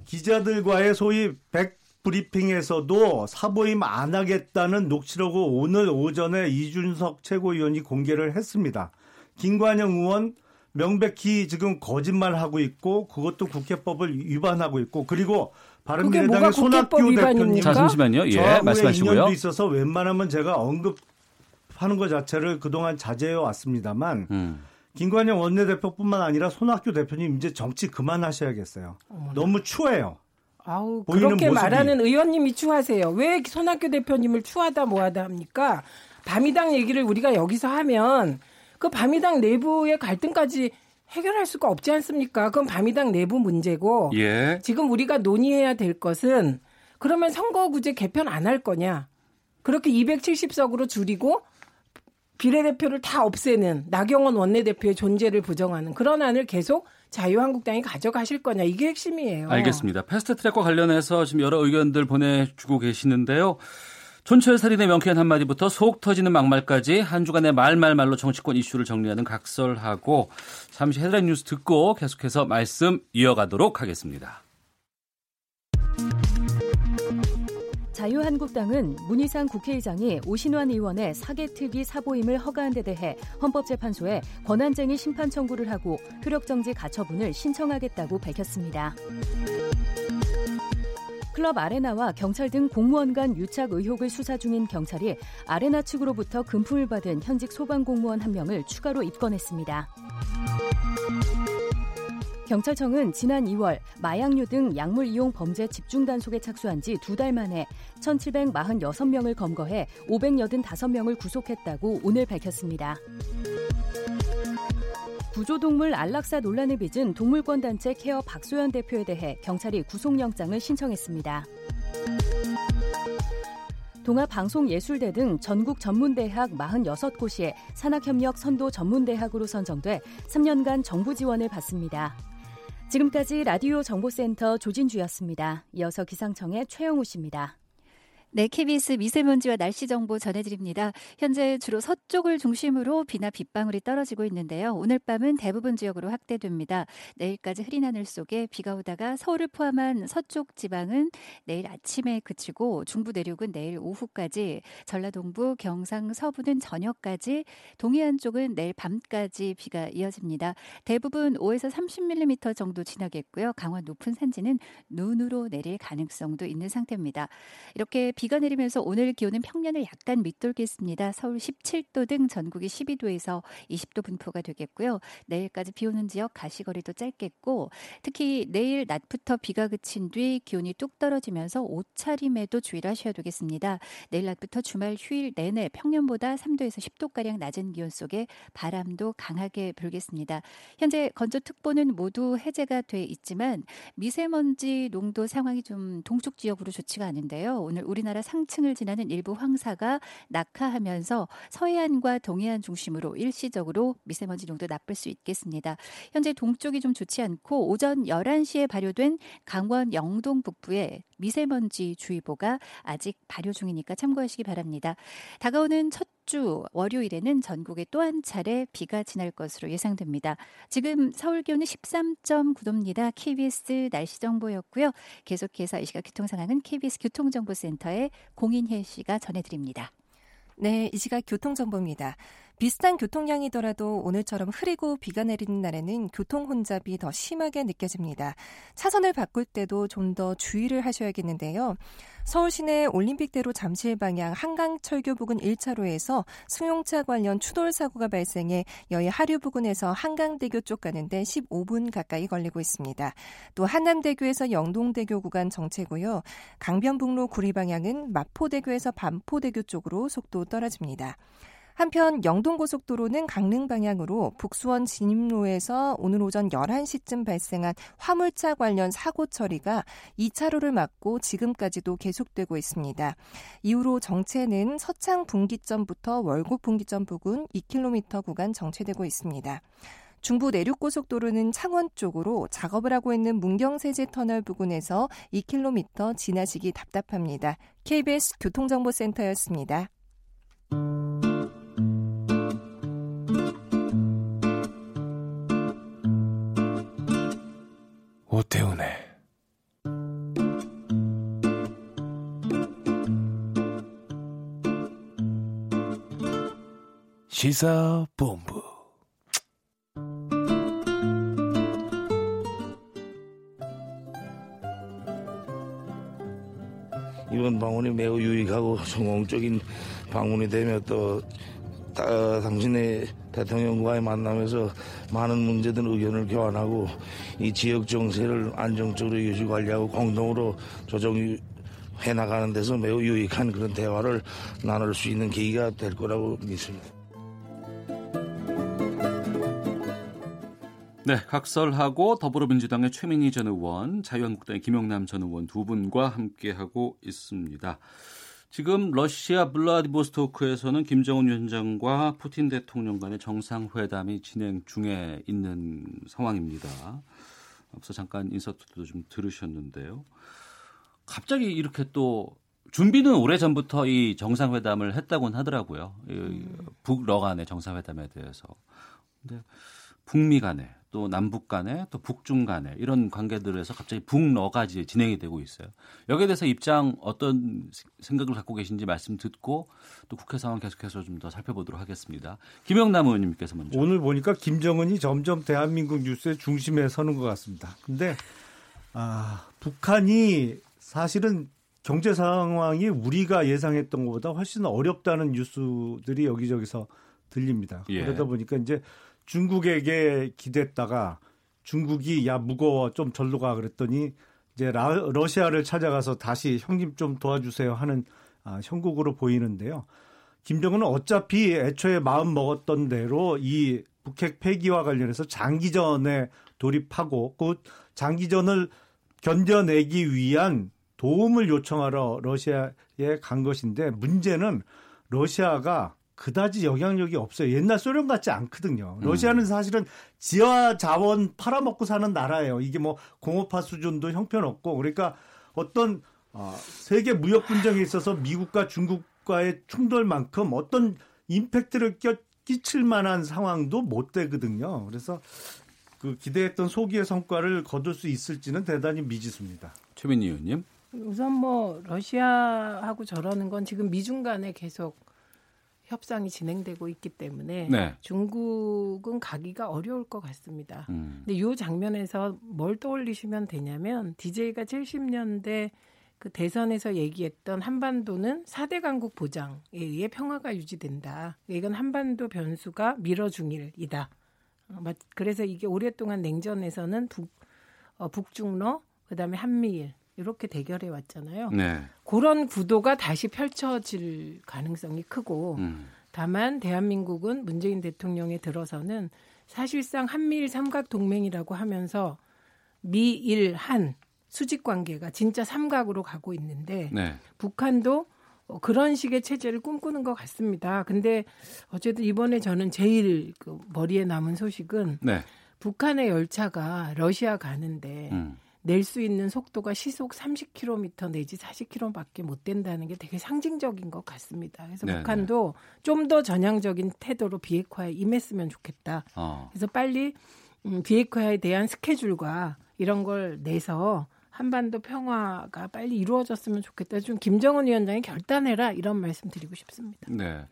기자들과의 소위 백 브리핑에서도 사보임 안 하겠다는 녹취록을 오늘 오전에 이준석 최고위원이 공개를 했습니다. 김관영 의원 명백히 지금 거짓말하고 있고 그것도 국회법을 위반하고 있고 그리고 바른미래당의 손학규 대표님 자 잠시만요. 예, 말씀하시고요. 있어서 웬만하면 제가 언급하는 것 자체를 그동안 자제해 왔습니다만 음. 김관영 원내대표뿐만 아니라 손학규 대표님 이제 정치 그만하셔야겠어요. 어머나. 너무 추해요. 아우 그렇게 모습이. 말하는 의원님이 추하세요. 왜 손학규 대표님을 추하다 뭐하다 합니까? 밤이당 얘기를 우리가 여기서 하면 그 밤이당 내부의 갈등까지 해결할 수가 없지 않습니까? 그건 밤이당 내부 문제고 예. 지금 우리가 논의해야 될 것은 그러면 선거구제 개편 안 할 거냐? 그렇게 270석으로 줄이고 비례대표를 다 없애는 나경원 원내대표의 존재를 부정하는 그런 안을 계속 자유한국당이 가져가실 거냐 이게 핵심이에요. 알겠습니다. 패스트트랙과 관련해서 지금 여러 의견들 보내주고 계시는데요. 촌철 살인의 명쾌한 한마디부터 속 터지는 막말까지 한 주간의 말말말로 정치권 이슈를 정리하는 각설하고 잠시 헤드라인 뉴스 듣고 계속해서 말씀 이어가도록 하겠습니다. 자유한국당은 문희상 국회의장이 오신환 의원의 사개특위 사보임을 허가한 데 대해 헌법재판소에 권한쟁의 심판 청구를 하고 효력정지 가처분을 신청하겠다고 밝혔습니다. 클럽 아레나와 경찰 등 공무원 간 유착 의혹을 수사 중인 경찰이 아레나 측으로부터 금품을 받은 현직 소방 공무원 한 명을 추가로 입건했습니다. 경찰청은 지난 2월 마약류 등 약물 이용 범죄 집중 단속에 착수한 지 두 달 만에 1,746명을 검거해 585명을 구속했다고 오늘 밝혔습니다. 구조동물 안락사 논란을 빚은 동물권 단체 케어 박소연 대표에 대해 경찰이 구속영장을 신청했습니다. 동아방송예술대 등 전국 전문대학 46곳이 산학협력 선도 전문대학으로 선정돼 3년간 정부 지원을 받습니다. 지금까지 라디오 정보센터 조진주였습니다. 이어서 기상청의 최영우 씨입니다. 네, KBS 미세먼지와 날씨 정보 전해드립니다. 현재 주로 서쪽을 중심으로 비나 빗방울이 떨어지고 있는데요. 오늘 밤은 대부분 지역으로 확대됩니다. 내일까지 흐린 하늘 속에 비가 오다가 서울을 포함한 서쪽 지방은 내일 아침에 그치고 중부 내륙은 내일 오후까지, 전라동부, 경상 서부는 저녁까지, 동해안 쪽은 내일 밤까지 비가 이어집니다. 대부분 5에서 30mm 정도 지나겠고요. 강원 높은 산지는 눈으로 내릴 가능성도 있는 상태입니다. 이렇게 비가 내리면서 오늘 기온은 평년을 약간 밑돌겠습니다. 서울 17도 등 전국이 12도에서 20도 분포가 되겠고요. 내일까지 비 오는 지역 가시거리도 짧겠고 특히 내일 낮부터 비가 그친 뒤 기온이 뚝 떨어지면서 옷차림에도 주의를 하셔야 되겠습니다. 내일 낮부터 주말 휴일 내내 평년보다 3도에서 10도가량 낮은 기온 속에 바람도 강하게 불겠습니다. 현재 건조특보는 모두 해제가 돼 있지만 미세먼지 농도 상황이 좀 동쪽 지역으로 좋지가 않은데요. 오늘 우리나라 우리나라 상층을 지나는 일부 황사가 낙하하면서 서해안과 동해안 중심으로 일시적으로 미세먼지 농도 나쁠 수 있겠습니다. 현재 동쪽이 좀 좋지 않고 오전 11시에 발효된 강원 영동 북부에 미세먼지 주의보가 아직 발효 중이니까 참고하시기 바랍니다. 다가오는 첫 주 월요일에는 전국에 또 한 차례 비가 지날 것으로 예상됩니다. 지금 서울 기온은 13.9도입니다. KBS 날씨 정보였고요. 계속해서 이 시각 교통 상황은 KBS 교통정보센터의 공인혜 씨가 전해드립니다. 네, 이 시각 교통정보입니다. 비슷한 교통량이더라도 오늘처럼 흐리고 비가 내리는 날에는 교통 혼잡이 더 심하게 느껴집니다. 차선을 바꿀 때도 좀 더 주의를 하셔야겠는데요. 서울 시내 올림픽대로 잠실 방향 한강 철교 부근 1차로에서 승용차 관련 추돌 사고가 발생해 여의 하류 부근에서 한강대교 쪽 가는데 15분 가까이 걸리고 있습니다. 또 한남대교에서 영동대교 구간 정체고요. 강변북로 구리 방향은 마포대교에서 반포대교 쪽으로 속도 떨어집니다. 한편 영동고속도로는 강릉 방향으로 북수원 진입로에서 오늘 오전 11시쯤 발생한 화물차 관련 사고 처리가 2차로를 막고 지금까지도 계속되고 있습니다. 이후로 정체는 서창 분기점부터 월곡 분기점 부근 2km 구간 정체되고 있습니다. 중부 내륙고속도로는 창원 쪽으로 작업을 하고 있는 문경세제 터널 부근에서 2km 지나시기 답답합니다. KBS 교통정보센터였습니다. 오태훈의 시사본부. 이번 방문이 매우 유익하고 성공적인 방문이 되며 또 다, 당신의 대통령과의 만남에서 많은 문제든 의견을 교환하고 이 지역 정세를 안정적으로 유지 관리하고 공동으로 조정 해 나가는 데서 매우 유익한 그런 대화를 나눌 수 있는 계기가 될 거라고 믿습니다. 네, 각설하고 더불어민주당의 최민희 전 의원, 자유한국당의 김영남 전 의원 두 분과 함께하고 있습니다. 지금 러시아 블라디보스토크에서는 김정은 위원장과 푸틴 대통령 간의 정상회담이 진행 중에 있는 상황입니다. 앞서 잠깐 인서트도 좀 들으셨는데요. 갑자기 이렇게 또 준비는 오래 전부터 이 정상회담을 했다고는 하더라고요. 음. 북러 간의 정상회담에 대해서. 근데 북미 간에 또 남북 간에 또 북중 간에 이런 관계들에서 갑자기 북러까지 진행이 되고 있어요. 여기에 대해서 입장 어떤 생각을 갖고 계신지 말씀 듣고 또 국회 상황 계속해서 좀 더 살펴보도록 하겠습니다. 김영남 의원님께서 먼저. 오늘 보니까 김정은이 점점 대한민국 뉴스의 중심에 서는 것 같습니다. 근데 아, 북한이 사실은 경제 상황이 우리가 예상했던 것보다 훨씬 어렵다는 뉴스들이 여기저기서 들립니다. 예. 그러다 보니까 이제 중국에게 기댔다가 중국이 야 무거워. 좀 절로 가. 그랬더니 이제 라, 러시아를 찾아가서 다시 형님 좀 도와주세요. 하는 아, 형국으로 보이는데요. 김정은은 어차피 애초에 마음 먹었던 대로 이 북핵 폐기와 관련해서 장기전에 돌입하고 그 장기전을 견뎌내기 위한 도움을 요청하러 러시아에 간 것인데 문제는 러시아가 그다지 영향력이 없어요. 옛날 소련 같지 않거든요. 러시아는 음. 사실은 지하 자원 팔아먹고 사는 나라예요. 이게 뭐 공업화 수준도 형편없고 그러니까 어떤 어, 세계 무역 분쟁에 있어서 미국과 중국과의 충돌만큼 어떤 임팩트를 껴, 끼칠 만한 상황도 못 되거든요. 그래서 그 기대했던 소기의 성과를 거둘 수 있을지는 대단히 미지수입니다. 최민희 의원님. 우선 뭐 러시아하고 저러는 건 지금 미중 간에 계속 협상이 진행되고 있기 때문에 네. 중국은 가기가 어려울 것 같습니다. 음. 근데 이 장면에서 뭘 떠올리시면 되냐면 DJ가 70년대 그 대선에서 얘기했던 한반도는 4대 강국 보장에 의해 평화가 유지된다. 이건 한반도 변수가 미러 중일이다. 어, 그래서 이게 오랫동안 냉전에서는 북, 어, 북중러, 그 다음에 한미일, 이렇게 대결해 왔잖아요. 네. 그런 구도가 다시 펼쳐질 가능성이 크고 음. 다만 대한민국은 문재인 대통령에 들어서는 사실상 한미일 삼각 동맹이라고 하면서 미일 한 수직 관계가 진짜 삼각으로 가고 있는데 네. 북한도 그런 식의 체제를 꿈꾸는 것 같습니다. 근데 어쨌든 이번에 저는 제일 그 머리에 남은 소식은 네. 북한의 열차가 러시아 가는데 음. 낼 수 있는 속도가 시속 30km 내지 40km밖에 못 된다는 게 되게 상징적인 것 같습니다. 그래서 네네. 북한도 좀 더 전향적인 태도로 비핵화에 임했으면 좋겠다. 어. 그래서 빨리 음, 비핵화에 대한 스케줄과 이런 걸 내서 한반도 평화가 빨리 이루어졌으면 좋겠다. 좀 김정은 위원장이 결단해라 이런 말씀 드리고 싶습니다. 네.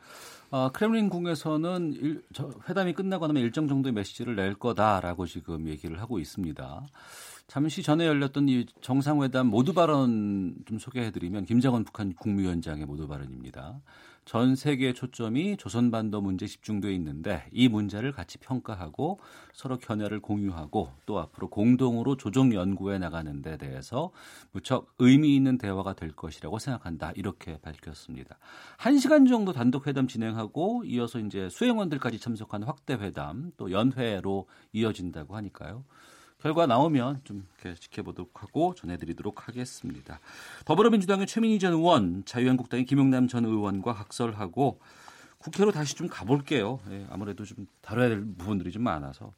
어, 크렘린궁에서는 일, 저, 회담이 끝나고 나면 일정 정도의 메시지를 낼 거다라고 지금 얘기를 하고 있습니다. 잠시 전에 열렸던 이 정상회담 모두 발언 좀 소개해드리면 김정은 북한 국무위원장의 모두 발언입니다. 전 세계의 초점이 조선반도 문제 집중돼 있는데 이 문제를 같이 평가하고 서로 견해를 공유하고 또 앞으로 공동으로 조정 연구해 나가는 데 대해서 무척 의미 있는 대화가 될 것이라고 생각한다. 이렇게 밝혔습니다. 1시간 정도 단독 회담 진행하고 이어서 이제 수행원들까지 참석한 확대 회담 또 연회로 이어진다고 하니까요. 결과 나오면 좀 지켜보도록 하고 전해드리도록 하겠습니다. 더불어민주당의 최민희 전 의원, 자유한국당의 김용남 전 의원과 각설하고 국회로 다시 좀 가볼게요. 예, 아무래도 좀 다뤄야 될 부분들이 좀 많아서.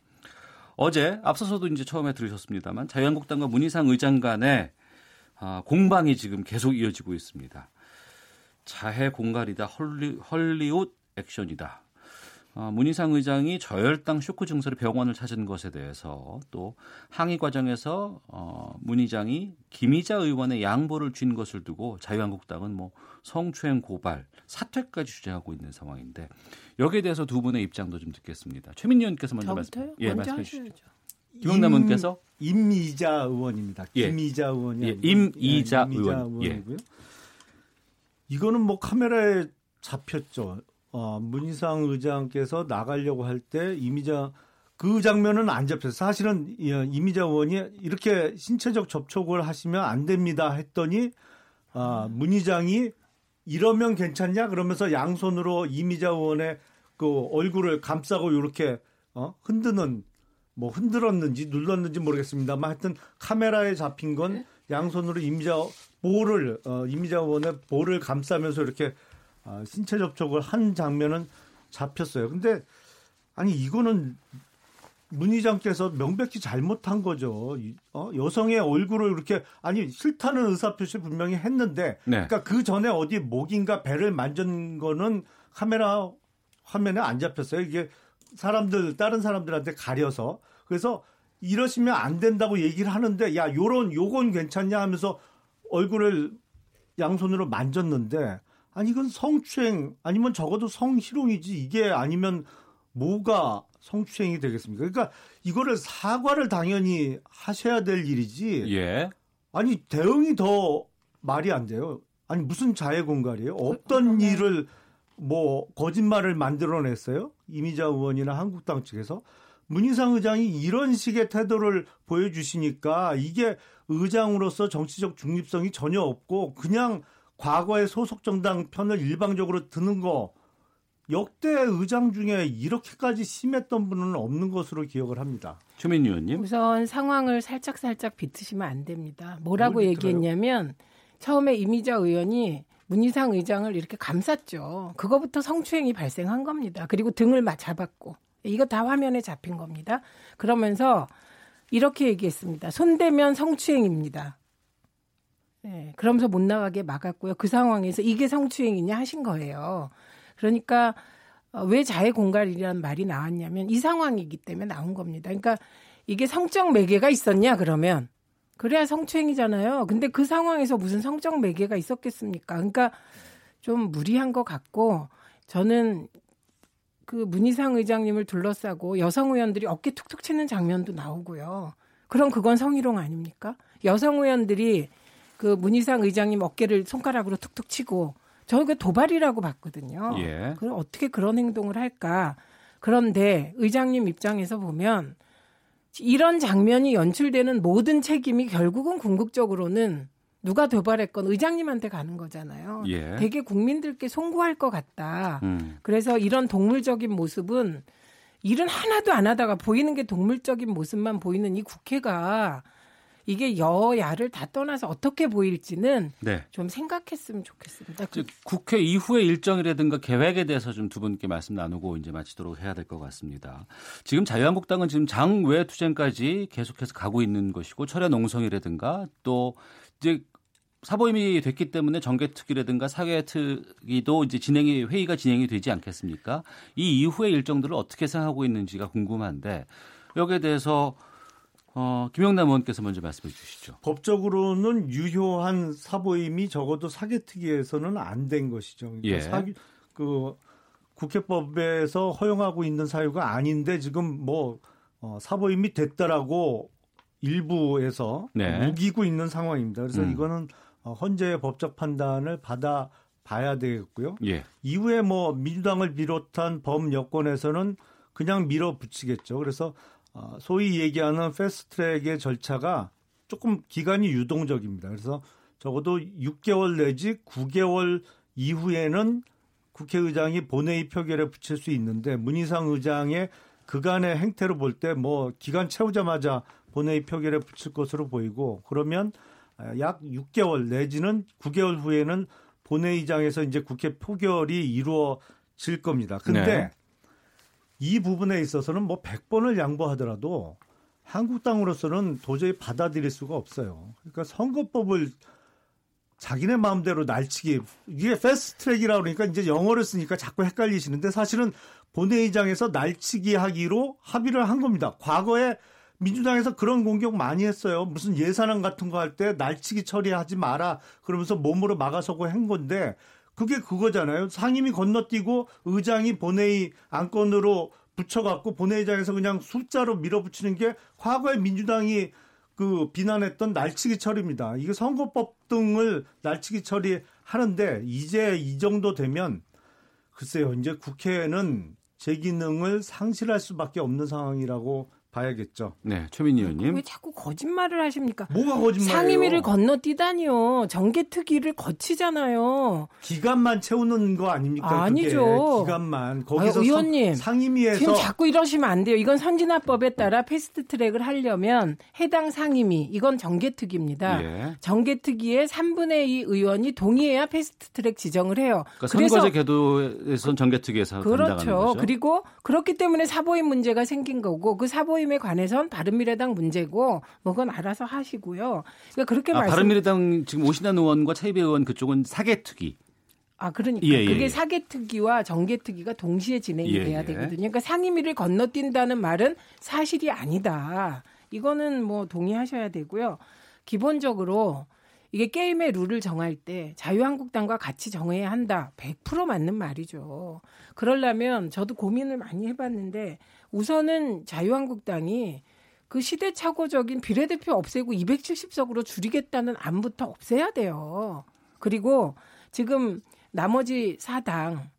어제 앞서서도 이제 처음에 들으셨습니다만 자유한국당과 문희상 의장 간의 아, 공방이 지금 계속 이어지고 있습니다. 자해 공갈이다 헐리, 헐리우드 액션이다. 어, 문희상 의장이 저혈당 쇼크 증세로 병원을 찾은 것에 대해서 또 항의 과정에서 어, 문 의장이 김희자 의원의 양보를 쥔 것을 두고 자유한국당은 뭐 성추행 고발 사퇴까지 주장하고 있는 상황인데 여기에 대해서 두 분의 입장도 좀 듣겠습니다. 최민희 의원께서 먼저 말씀, 예, 말씀해 주시죠. 김영남 의원께서 임이자 의원입니다. 예. 김이자 의원이 예, 임이자 예, 의원. 의원이고요. 이거는 뭐 카메라에 잡혔죠. 어, 문희상 의장께서 나가려고 할 때 이미자 그 장면은 안 잡혔어요. 사실은 이미자 의원이 이렇게 신체적 접촉을 하시면 안 됩니다 했더니 아, 문 의장이 이러면 괜찮냐 그러면서 양손으로 이미자 의원의 그 얼굴을 감싸고 이렇게 어? 흔드는 뭐 흔들었는지 눌렀는지 모르겠습니다만 하여튼 카메라에 잡힌 건 양손으로 이미자 볼을 어, 이미자 의원의 볼을 감싸면서 이렇게 어, 신체 접촉을 한 장면은 잡혔어요. 근데 아니 이거는 문 의장께서 명백히 잘못한 거죠. 어? 여성의 얼굴을 이렇게 아니 싫다는 의사표시 분명히 했는데, 네. 그러니까 그 전에 어디 목인가 배를 만진 거는 카메라 화면에 안 잡혔어요. 이게 사람들 다른 사람들한테 가려서 그래서 이러시면 안 된다고 얘기를 하는데 야 요런 요건 괜찮냐 하면서 얼굴을 양손으로 만졌는데 아니 이건 성추행 아니면 적어도 성희롱이지 이게 아니면 뭐가 성추행이 되겠습니까? 그러니까 이거를 사과를 당연히 하셔야 될 일이지. 예. 아니 대응이 더 말이 안 돼요. 아니 무슨 자해 공갈이에요? 어떤 일을 뭐 거짓말을 만들어냈어요? 이미자 의원이나 한국당 측에서 문희상 의장이 이런 식의 태도를 보여주시니까 이게 의장으로서 정치적 중립성이 전혀 없고 그냥 과거의 소속 정당 편을 일방적으로 드는 거 역대 의장 중에 이렇게까지 심했던 분은 없는 것으로 기억을 합니다. 최민 의원님. 우선 상황을 살짝 살짝 비트시면 안 됩니다. 뭐라고 얘기했냐면 처음에 이미자 의원이 문희상 의장을 이렇게 감쌌죠. 그거부터 성추행이 발생한 겁니다. 그리고 등을 잡았고 이거 다 화면에 잡힌 겁니다. 그러면서 이렇게 얘기했습니다. 손대면 성추행입니다. 네, 그러면서 못 나가게 막았고요. 그 상황에서 이게 성추행이냐 하신 거예요. 그러니까 어, 왜 자해 공갈이라는 말이 나왔냐면 이 상황이기 때문에 나온 겁니다. 그러니까 이게 성적 매개가 있었냐 그러면 그래야 성추행이잖아요. 근데 그 상황에서 무슨 성적 매개가 있었겠습니까? 그러니까 좀 무리한 것 같고 저는 그 문희상 의장님을 둘러싸고 여성 의원들이 어깨 툭툭 치는 장면도 나오고요. 그럼 그건 성희롱 아닙니까? 여성 의원들이 그 문희상 의장님 어깨를 손가락으로 툭툭 치고 저는 그 도발이라고 봤거든요. 예. 그럼 어떻게 그런 행동을 할까? 그런데 의장님 입장에서 보면 이런 장면이 연출되는 모든 책임이 결국은 궁극적으로는 누가 도발했건 의장님한테 가는 거잖아요. 예. 되게 국민들께 송구할 것 같다. 음. 그래서 이런 동물적인 모습은 일은 하나도 안 하다가 보이는 게 동물적인 모습만 보이는 이 국회가 이게 여야를 다 떠나서 어떻게 보일지는 네. 좀 생각했으면 좋겠습니다. 그 국회 이후의 일정이라든가 계획에 대해서 좀 두 분께 말씀 나누고 이제 마치도록 해야 될 것 같습니다. 지금 자유한국당은 지금 장외 투쟁까지 계속해서 가고 있는 것이고 철야 농성이라든가 또 이제 사보임이 됐기 때문에 정개특위라든가 사개특위도 이제 진행이 회의가 진행이 되지 않겠습니까? 이 이후의 일정들을 어떻게 생각하고 있는지가 궁금한데 여기에 대해서 어, 김영남 의원께서 먼저 말씀해 주시죠. 법적으로는 유효한 사보임이 적어도 사개특위에서는 안 된 것이죠. 그러니까 예. 사기, 그 국회법에서 허용하고 있는 사유가 아닌데 지금 뭐 어, 사보임이 됐다라고 일부에서 네. 우기고 있는 상황입니다. 그래서 음. 이거는 어, 헌재의 법적 판단을 받아 봐야 되겠고요. 예. 이후에 뭐 민주당을 비롯한 범 여권에서는 그냥 밀어붙이겠죠. 그래서 어, 소위 얘기하는 패스트트랙의 절차가 조금 기간이 유동적입니다. 그래서 적어도 6개월 내지 9개월 이후에는 국회의장이 본회의 표결에 붙일 수 있는데 문희상 의장의 그간의 행태로 볼 때 뭐 기간 채우자마자 본회의 표결에 붙일 것으로 보이고 그러면 약 6개월 내지는 9개월 후에는 본회의장에서 이제 국회 표결이 이루어질 겁니다. 근데 네. 이 부분에 있어서는 뭐 100번을 양보하더라도 한국당으로서는 도저히 받아들일 수가 없어요. 그러니까 선거법을 자기네 마음대로 날치기 이게 패스트 트랙이라 그러니까 이제 영어를 쓰니까 자꾸 헷갈리시는데 사실은 본회의장에서 날치기 하기로 합의를 한 겁니다. 과거에 민주당에서 그런 공격 많이 했어요. 무슨 예산안 같은 거 할 때 날치기 처리하지 마라 그러면서 몸으로 막아서고 한 건데 그게 그거잖아요. 상임위 건너뛰고 의장이 본회의 안건으로 붙여갖고 본회의장에서 그냥 숫자로 밀어붙이는 게 과거에 민주당이 그 비난했던 날치기 처리입니다. 이게 선거법 등을 날치기 처리하는데 이제 이 정도 되면 글쎄요. 이제 국회는 제 기능을 상실할 수밖에 없는 상황이라고 봐야겠죠. 네, 최민희 의원님. 왜 자꾸 거짓말을 하십니까? 뭐가 거짓말이에요? 상임위를 건너뛰다니요. 정개특위를 거치잖아요. 기간만 채우는 거 아닙니까? 아 니죠. 기간만 거기서 아유, 의원님, 상임위에서 지금 자꾸 이러시면 안 돼요. 이건 선진화법에 따라 패스트트랙을 하려면 해당 상임위 이건 정개특위입니다. 예. 정개특위의 3분의 2 의원이 동의해야 패스트트랙 지정을 해요. 그러니까 선거제 궤도에서는 정개특위에서 그렇죠. 그리고 그렇기 때문에 사보임 문제가 생긴 거고 그 사보임 모임에 관해선 바른미래당 문제고 뭐 그건 알아서 하시고요. 그러니까 그렇게 아, 말씀. 바른미래당 지금 오신환 의원과 차이배 의원 그쪽은 사개특위. 아, 그러니까 예, 예, 그게 예. 사개특위와 정개특위가 동시에 진행이 예, 돼야 예. 되거든요. 그러니까 상임위를 건너뛴다는 말은 사실이 아니다. 이거는 뭐 동의하셔야 되고요. 기본적으로 이게 게임의 룰을 정할 때 자유한국당과 같이 정해야 한다. 100% 맞는 말이죠. 그러려면 저도 고민을 많이 해봤는데 우선은 자유한국당이 그 시대착오적인 비례대표 없애고 270석으로 줄이겠다는 안부터 없애야 돼요. 그리고 지금 나머지 사당,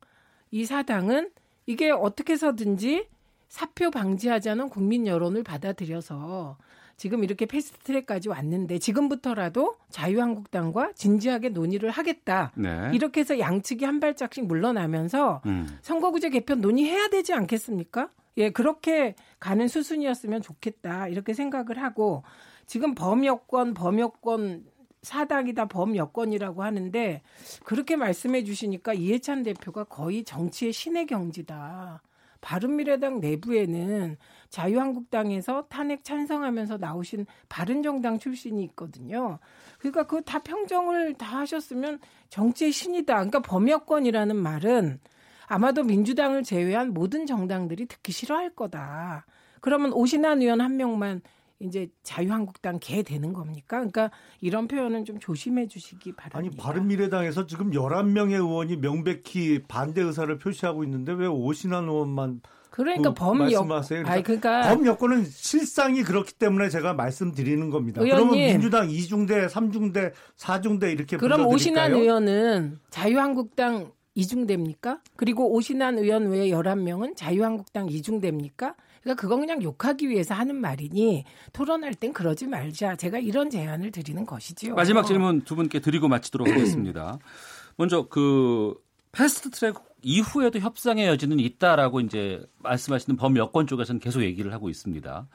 이 사당은 이게 어떻게 해서든지 사표 방지하자는 국민 여론을 받아들여서 지금 이렇게 패스트트랙까지 왔는데 지금부터라도 자유한국당과 진지하게 논의를 하겠다. 네. 이렇게 해서 양측이 한 발짝씩 물러나면서 음. 선거구제 개편 논의해야 되지 않겠습니까? 예, 그렇게 가는 수순이었으면 좋겠다. 이렇게 생각을 하고 지금 범여권, 범여권 사당이다 범여권이라고 하는데 그렇게 말씀해 주시니까 이해찬 대표가 거의 정치의 신의 경지다. 바른미래당 내부에는 자유한국당에서 탄핵 찬성하면서 나오신 바른정당 출신이 있거든요. 그러니까 그 다 평정을 다 하셨으면 정치의 신이다. 그러니까 범여권이라는 말은 아마도 민주당을 제외한 모든 정당들이 듣기 싫어할 거다. 그러면 오신환 의원 한 명만 이제 자유한국당 개 되는 겁니까? 그러니까 이런 표현은 좀 조심해 주시기 바랍니다. 아니 바른미래당에서 지금 11명의 의원이 명백히 반대 의사를 표시하고 있는데 왜 오신환 의원만 그러니까 그범 말씀하세요. 그러니까, 그러니까 범 여권은 실상이 그렇기 때문에 제가 말씀드리는 겁니다. 의원님, 그러면 민주당 2중대, 3중대, 4중대 이렇게 그럼 오신환 의원은 자유한국당 이중됩니까? 그리고 오신환 의원 외에 11명은 자유한국당 이중됩니까? 그러니까 그건 그냥 욕하기 위해서 하는 말이니 토론할 땐 그러지 말자. 제가 이런 제안을 드리는 것이지요. 마지막 질문 두 분께 드리고 마치도록 하겠습니다. [CLEARS THROAT] 먼저 그 패스트 트랙 이후에도 협상의 여지는 있다라고 이제 말씀하시는 범여권 쪽에서는 계속 얘기를 하고 있습니다.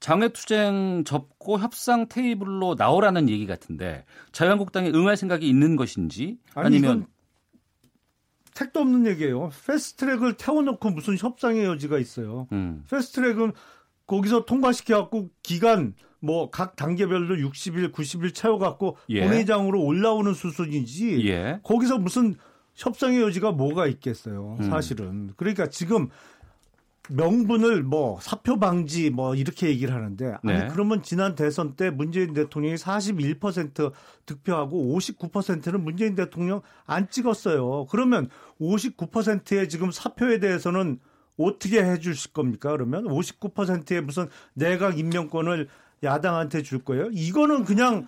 장외투쟁 접고 협상 테이블로 나오라는 얘기 같은데 자유한국당이 응할 생각이 있는 것인지 아니면 택도 없는 얘기예요. 패스트트랙을 태워놓고 무슨 협상의 여지가 있어요. 음. 패스트트랙은 거기서 통과시켜갖고 기간 뭐 각 단계별로 60일, 90일 채워갖고 예. 본회의장으로 올라오는 수순이지. 예. 거기서 무슨 협상의 여지가 뭐가 있겠어요. 음. 사실은. 그러니까 지금 명분을 뭐 사표 방지 뭐 이렇게 얘기를 하는데 아니 네. 그러면 지난 대선 때 문재인 대통령이 41% 득표하고 59%는 문재인 대통령 안 찍었어요. 그러면 59%의 지금 사표에 대해서는 어떻게 해 주실 겁니까? 그러면 59%의 무슨 내각 임명권을 야당한테 줄 거예요? 이거는 그냥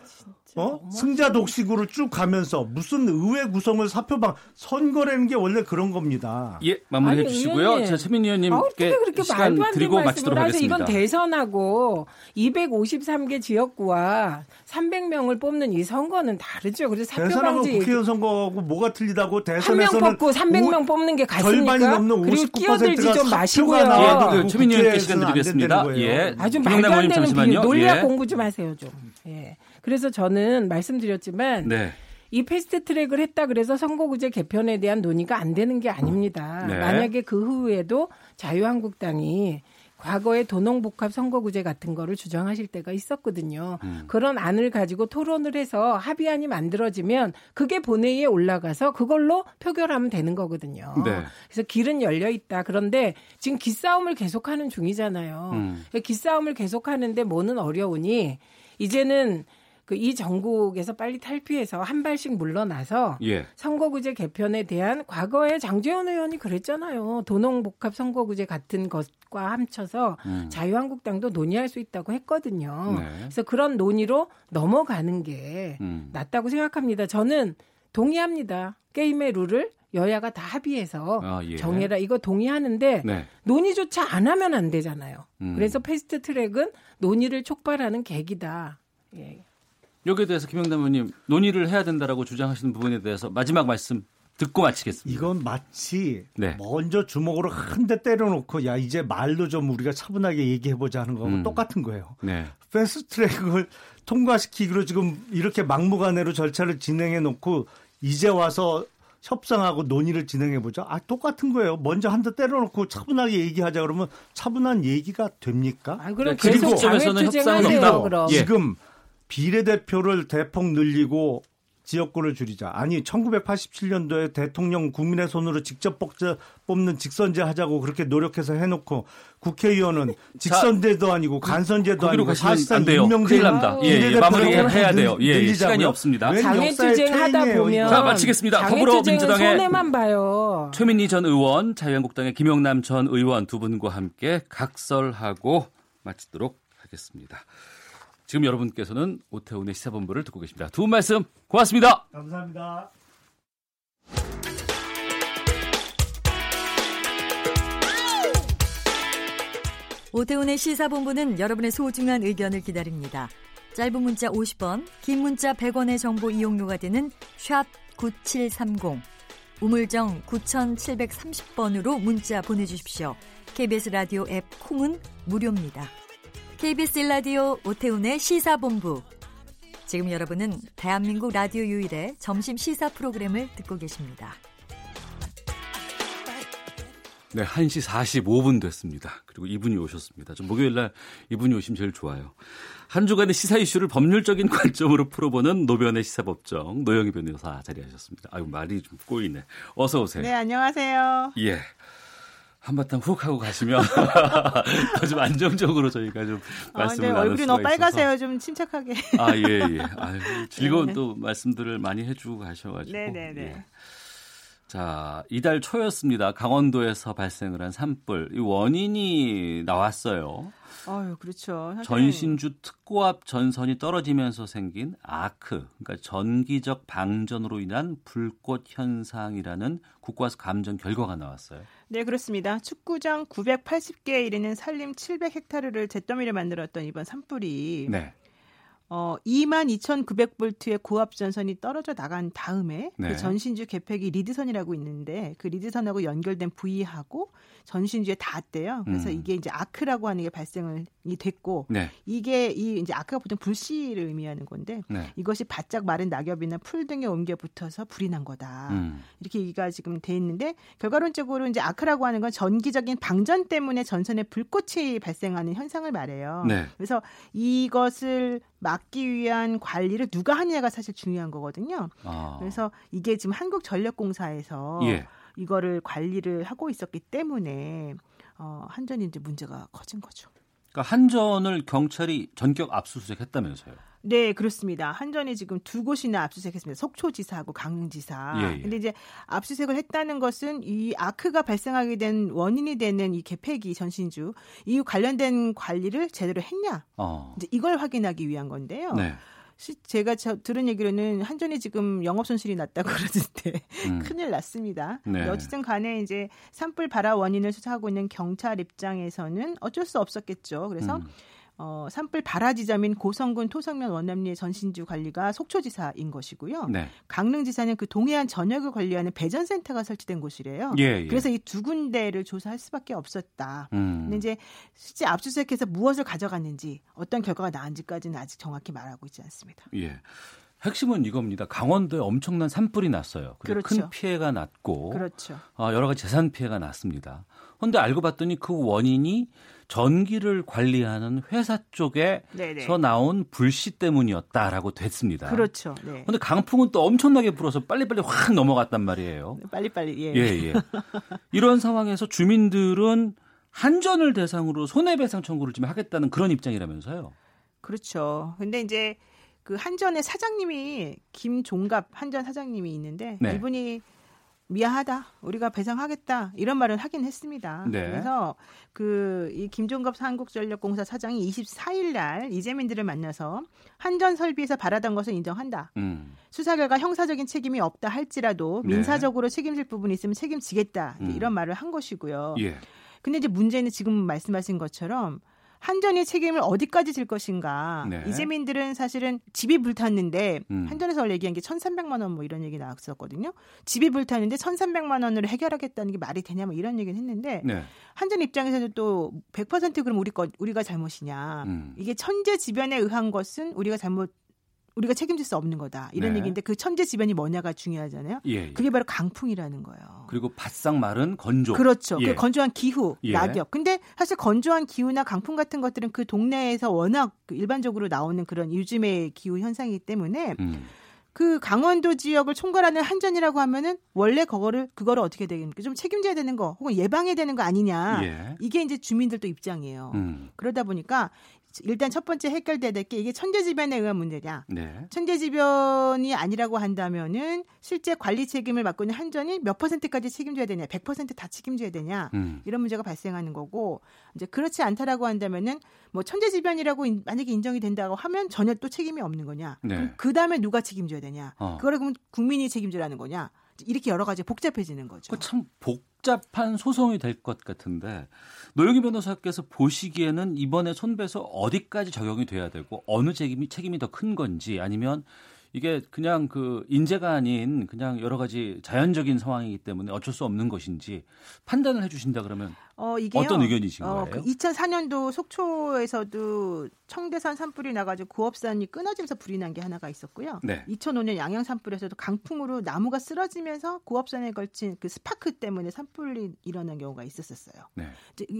어? 승자 독식으로 쭉 가면서 무슨 의회 구성을 사표방 선거라는 게 원래 그런 겁니다. 예, 마무리해 주시고요. 자, 최민 의원님께 시간 드리고 마치도록 하겠습니다. 이건 대선하고 253개 지역구와 300명을 뽑는 이 선거는 다르죠. 그래서 대선하고 국회의원 선거하고 뭐가 틀리다고 대선에서는 한 명 뽑고 300명 뽑는 게 같습니까? 절반이 넘는 59%가 좀 마시고요. 예, 최민 의원께 시간 드리겠습니다. 예. 아주 말도 안 되는 비유, 논리 학 예. 공부 좀 하세요, 좀. 예. 그래서 저는 말씀드렸지만 네. 이 패스트 트랙을 했다 그래서 선거구제 개편에 대한 논의가 안 되는 게 아닙니다. 네. 만약에 그 후에도 자유한국당이 과거에 도농복합 선거구제 같은 거를 주장하실 때가 있었거든요. 음. 그런 안을 가지고 토론을 해서 합의안이 만들어지면 그게 본회의에 올라가서 그걸로 표결하면 되는 거거든요. 네. 그래서 길은 열려 있다. 그런데 지금 기싸움을 계속하는 중이잖아요. 음. 기싸움을 계속하는데 뭐는 어려우니 이제는 그 이 정국에서 빨리 탈피해서 한 발씩 물러나서 예. 선거구제 개편에 대한 과거에 장재현 의원이 그랬잖아요. 도농복합 선거구제 같은 것과 합쳐서 음. 자유한국당도 논의할 수 있다고 했거든요. 네. 그래서 그런 논의로 넘어가는 게 음. 낫다고 생각합니다. 저는 동의합니다. 게임의 룰을 여야가 다 합의해서 아, 예. 정해라 이거 동의하는데 네. 논의조차 안 하면 안 되잖아요. 음. 그래서 패스트 트랙은 논의를 촉발하는 계기다. 예. 여기에 대해서 김영남 의원님 논의를 해야 된다라고 주장하시는 부분에 대해서 마지막 말씀 듣고 마치겠습니다. 이건 마치 네. 먼저 주먹으로 한 대 때려놓고 야 이제 말로 좀 우리가 차분하게 얘기해보자 하는 거하고 음. 똑같은 거예요. 네. 패스트트랙을 통과시키기로 지금 이렇게 막무가내로 절차를 진행해 놓고 이제 와서 협상하고 논의를 진행해 보자. 아 똑같은 거예요. 먼저 한 대 때려놓고 차분하게 얘기하자 그러면 차분한 얘기가 됩니까? 아, 그럼 그리고 점에서는 협상은 없다. 지금 비례대표를 대폭 늘리고 지역구를 줄이자. 아니 1987년도에 대통령 국민의 손으로 직접 뽑자, 뽑는 직선제 하자고 그렇게 노력해서 해놓고 국회의원은 직선제도 아니고 간선제도 아니고 사실상 임명제인 납니다. 예, 예, 마무리해야 돼요. 예, 예, 시간이 없습니다. 장애투쟁 하다 보면 자 마치겠습니다. 더불어민주당의 손해만 봐요. 최민희 전 의원, 자유한국당의 김영남 전 의원 두 분과 함께 각설하고 마치도록 하겠습니다. 지금 여러분께서는 오태훈의 시사본부를 듣고 계십니다. 두 분 말씀 고맙습니다. 감사합니다. 오태훈의 시사본부는 여러분의 소중한 의견을 기다립니다. 짧은 문자 50원, 긴 문자 100원의 정보 이용료가 되는 샵 9730, 우물정 9730번으로 문자 보내주십시오. KBS 라디오 앱 콩은 무료입니다. KBS 라디오 오태훈의 시사본부. 지금 여러분은 대한민국 라디오 유일의 점심 시사 프로그램을 듣고 계십니다. 네, 1시 45분 됐습니다. 그리고 이분이 오셨습니다. 좀 목요일 날 이분이 오시면 제일 좋아요. 한 주간의 시사 이슈를 법률적인 [LAUGHS] 관점으로 풀어보는 노변의 시사법정 노영희 변호사 자리하셨습니다. 아유, 말이 좀 꼬이네. 어서 오세요. 네, 안녕하세요. 예. 한바탕 훅 하고 가시면 [LAUGHS] 더좀 안정적으로 저희가 좀 말씀을 아, 네, 얼굴이 너무 빨가세요. 좀 침착하게. 아, 예, 예. 아유, 즐거운 네. 또 말씀들을 많이 해주고 가셔가지고. 네 네네. 네, 네. 예. 자, 이달 초였습니다. 강원도에서 발생을 한 산불. 이 원인이 나왔어요. 아유, 그렇죠. 전신주 특고압 전선이 떨어지면서 생긴 아크, 그러니까 전기적 방전으로 인한 불꽃 현상이라는 국과수 감정 결과가 나왔어요. 네, 그렇습니다. 축구장 980개에 이르는 산림 700헥타르를 잿더미를 만들었던 이번 산불이 네. 어, 22,900볼트의 고압 전선이 떨어져 나간 다음에 그 네. 그 전신주 개폐기 리드선이라고 있는데 그 리드선하고 연결된 부위하고 전신주에 닿았대요. 그래서 음. 이게 이제 아크라고 하는 게 발생 이 됐고 네. 이게 이 이제 아크가 보통 불씨를 의미하는 건데 네. 이것이 바짝 마른 낙엽이나 풀 등에 옮겨 붙어서 불이 난 거다. 음. 이렇게 얘기가 지금 돼 있는데 결과론적으로 이제 아크라고 하는 건 전기적인 방전 때문에 전선에 불꽃이 발생하는 현상을 말해요. 네. 그래서 이것을 막기 위한 관리를 누가 하느냐가 사실 중요한 거거든요. 아. 그래서 이게 지금 한국전력공사에서 예. 이거를 관리를 하고 있었기 때문에 어, 한전이 이제 문제가 커진 거죠. 그러니까 한전을 경찰이 전격 압수수색했다면서요? 네, 그렇습니다. 한전이 지금 두 곳이나 압수수색했습니다. 속초지사하고 강릉지사. 예, 예. 근데 이제 압수수색을 했다는 것은 이 아크가 발생하게 된 원인이 되는 이 개폐기 전신주 이 관련된 관리를 제대로 했냐? 어. 이제 이걸 확인하기 위한 건데요. 네. 제가 저 들은 얘기로는 한전이 지금 영업 손실이 났다고 [LAUGHS] 그러는데 음. 큰일 났습니다. 네. 어쨌든 간에 이제 산불 발화 원인을 수사하고 있는 경찰 입장에서는 어쩔 수 없었겠죠. 그래서 음. 어, 산불 발화 지점인 고성군 토성면 원남리의 전신주 관리가 속초지사인 것이고요. 네. 강릉지사는 그 동해안 전역을 관리하는 배전센터가 설치된 곳이래요. 예, 예. 그래서 이 두 군데를 조사할 수밖에 없었다. 음. 근데 이제 실제 압수수색해서 무엇을 가져갔는지 어떤 결과가 나은지까지는 아직 정확히 말하고 있지 않습니다. 예. 핵심은 이겁니다. 강원도에 엄청난 산불이 났어요. 그렇죠. 큰 피해가 났고 그렇죠. 어, 여러 가지 재산 피해가 났습니다. 그런데 알고 봤더니 그 원인이 전기를 관리하는 회사 쪽에서 네네. 나온 불씨 때문이었다라고 됐습니다. 그렇죠. 네. 근데 강풍은 또 엄청나게 불어서 빨리빨리 확 넘어갔단 말이에요. 네, 빨리빨리 예. 예, 예. 이런 상황에서 주민들은 한전을 대상으로 손해배상 청구를 좀 하겠다는 그런 입장이라면서요. 그렇죠. 근데 이제 그 한전의 사장님이 김종갑 한전 사장님이 있는데 네. 이분이 미안하다. 우리가 배상하겠다. 이런 말을 하긴 했습니다. 네. 그래서 그 이 김종갑 한국전력공사 사장이 24일 날 이재민들을 만나서 한전 설비에서 바라던 것을 인정한다. 음. 수사 결과 형사적인 책임이 없다 할지라도 네. 민사적으로 네. 책임질 부분이 있으면 책임지겠다. 음. 이런 말을 한 것이고요. 예. 근데 이제 문제는 지금 말씀하신 것처럼 한전이 책임을 어디까지 질 것인가. 네. 이재민들은 사실은 집이 불탔는데 음. 한전에서 원래 얘기한 게 1,300만 원 뭐 이런 얘기 나왔었거든요. 집이 불탔는데 1,300만 원으로 해결하겠다는 게 말이 되냐 뭐 이런 얘기는 했는데 네. 한전 입장에서는 또 100% 그럼 우리 거 우리가 잘못이냐. 음. 이게 천재 지변에 의한 것은 우리가 잘못 우리가 책임질 수 없는 거다. 이런 네. 얘기인데 그 천재지변이 뭐냐가 중요하잖아요. 예, 예. 그게 바로 강풍이라는 거예요. 그리고 바싹 마른 건조. 그렇죠. 그 예. 그 건조한 기후, 예. 낙엽. 근데 사실 건조한 기후나 강풍 같은 것들은 그 동네에서 워낙 그 일반적으로 나오는 그런 요즘의 기후 현상이기 때문에 음. 그 강원도 지역을 총괄하는 한전이라고 하면은 원래 그거를 그거를 어떻게 되겠습니까? 좀 책임져야 되는 거 혹은 예방해야 되는 거 아니냐. 예. 이게 이제 주민들도 입장이에요. 음. 그러다 보니까 일단 첫 번째 해결돼야 될 게 이게 천재지변에 의한 문제냐. 네. 천재지변이 아니라고 한다면은 실제 관리 책임을 맡고 있는 한전이 몇 퍼센트까지 책임져야 되냐, 100%다 책임져야 되냐 음. 이런 문제가 발생하는 거고 이제 그렇지 않다라고 한다면은 뭐 천재지변이라고 인, 만약에 인정이 된다고 하면 전혀 또 책임이 없는 거냐. 네. 그 다음에 누가 책임져야 되냐. 어. 그거를 그럼 국민이 책임져라는 거냐. 이렇게 여러 가지 복잡해지는 거죠. 참 복잡한 소송이 될 것 같은데 노영희 변호사께서 보시기에는 이번에 손배소 어디까지 적용이 돼야 되고 어느 책임이 책임이 더 큰 건지 아니면 이게 그냥 그 인재가 아닌 그냥 여러 가지 자연적인 상황이기 때문에 어쩔 수 없는 것인지 판단을 해주신다 그러면 어, 이게요, 어떤 의견이신 어, 거예요? 그 2004년도 속초에서도 청대산 산불이 나가지고 고압선이 끊어지면서 불이 난 게 하나가 있었고요. 네. 2005년 양양 산불에서도 강풍으로 나무가 쓰러지면서 고압선에 걸친 그 스파크 때문에 산불이 일어난 경우가 있었었어요. 네.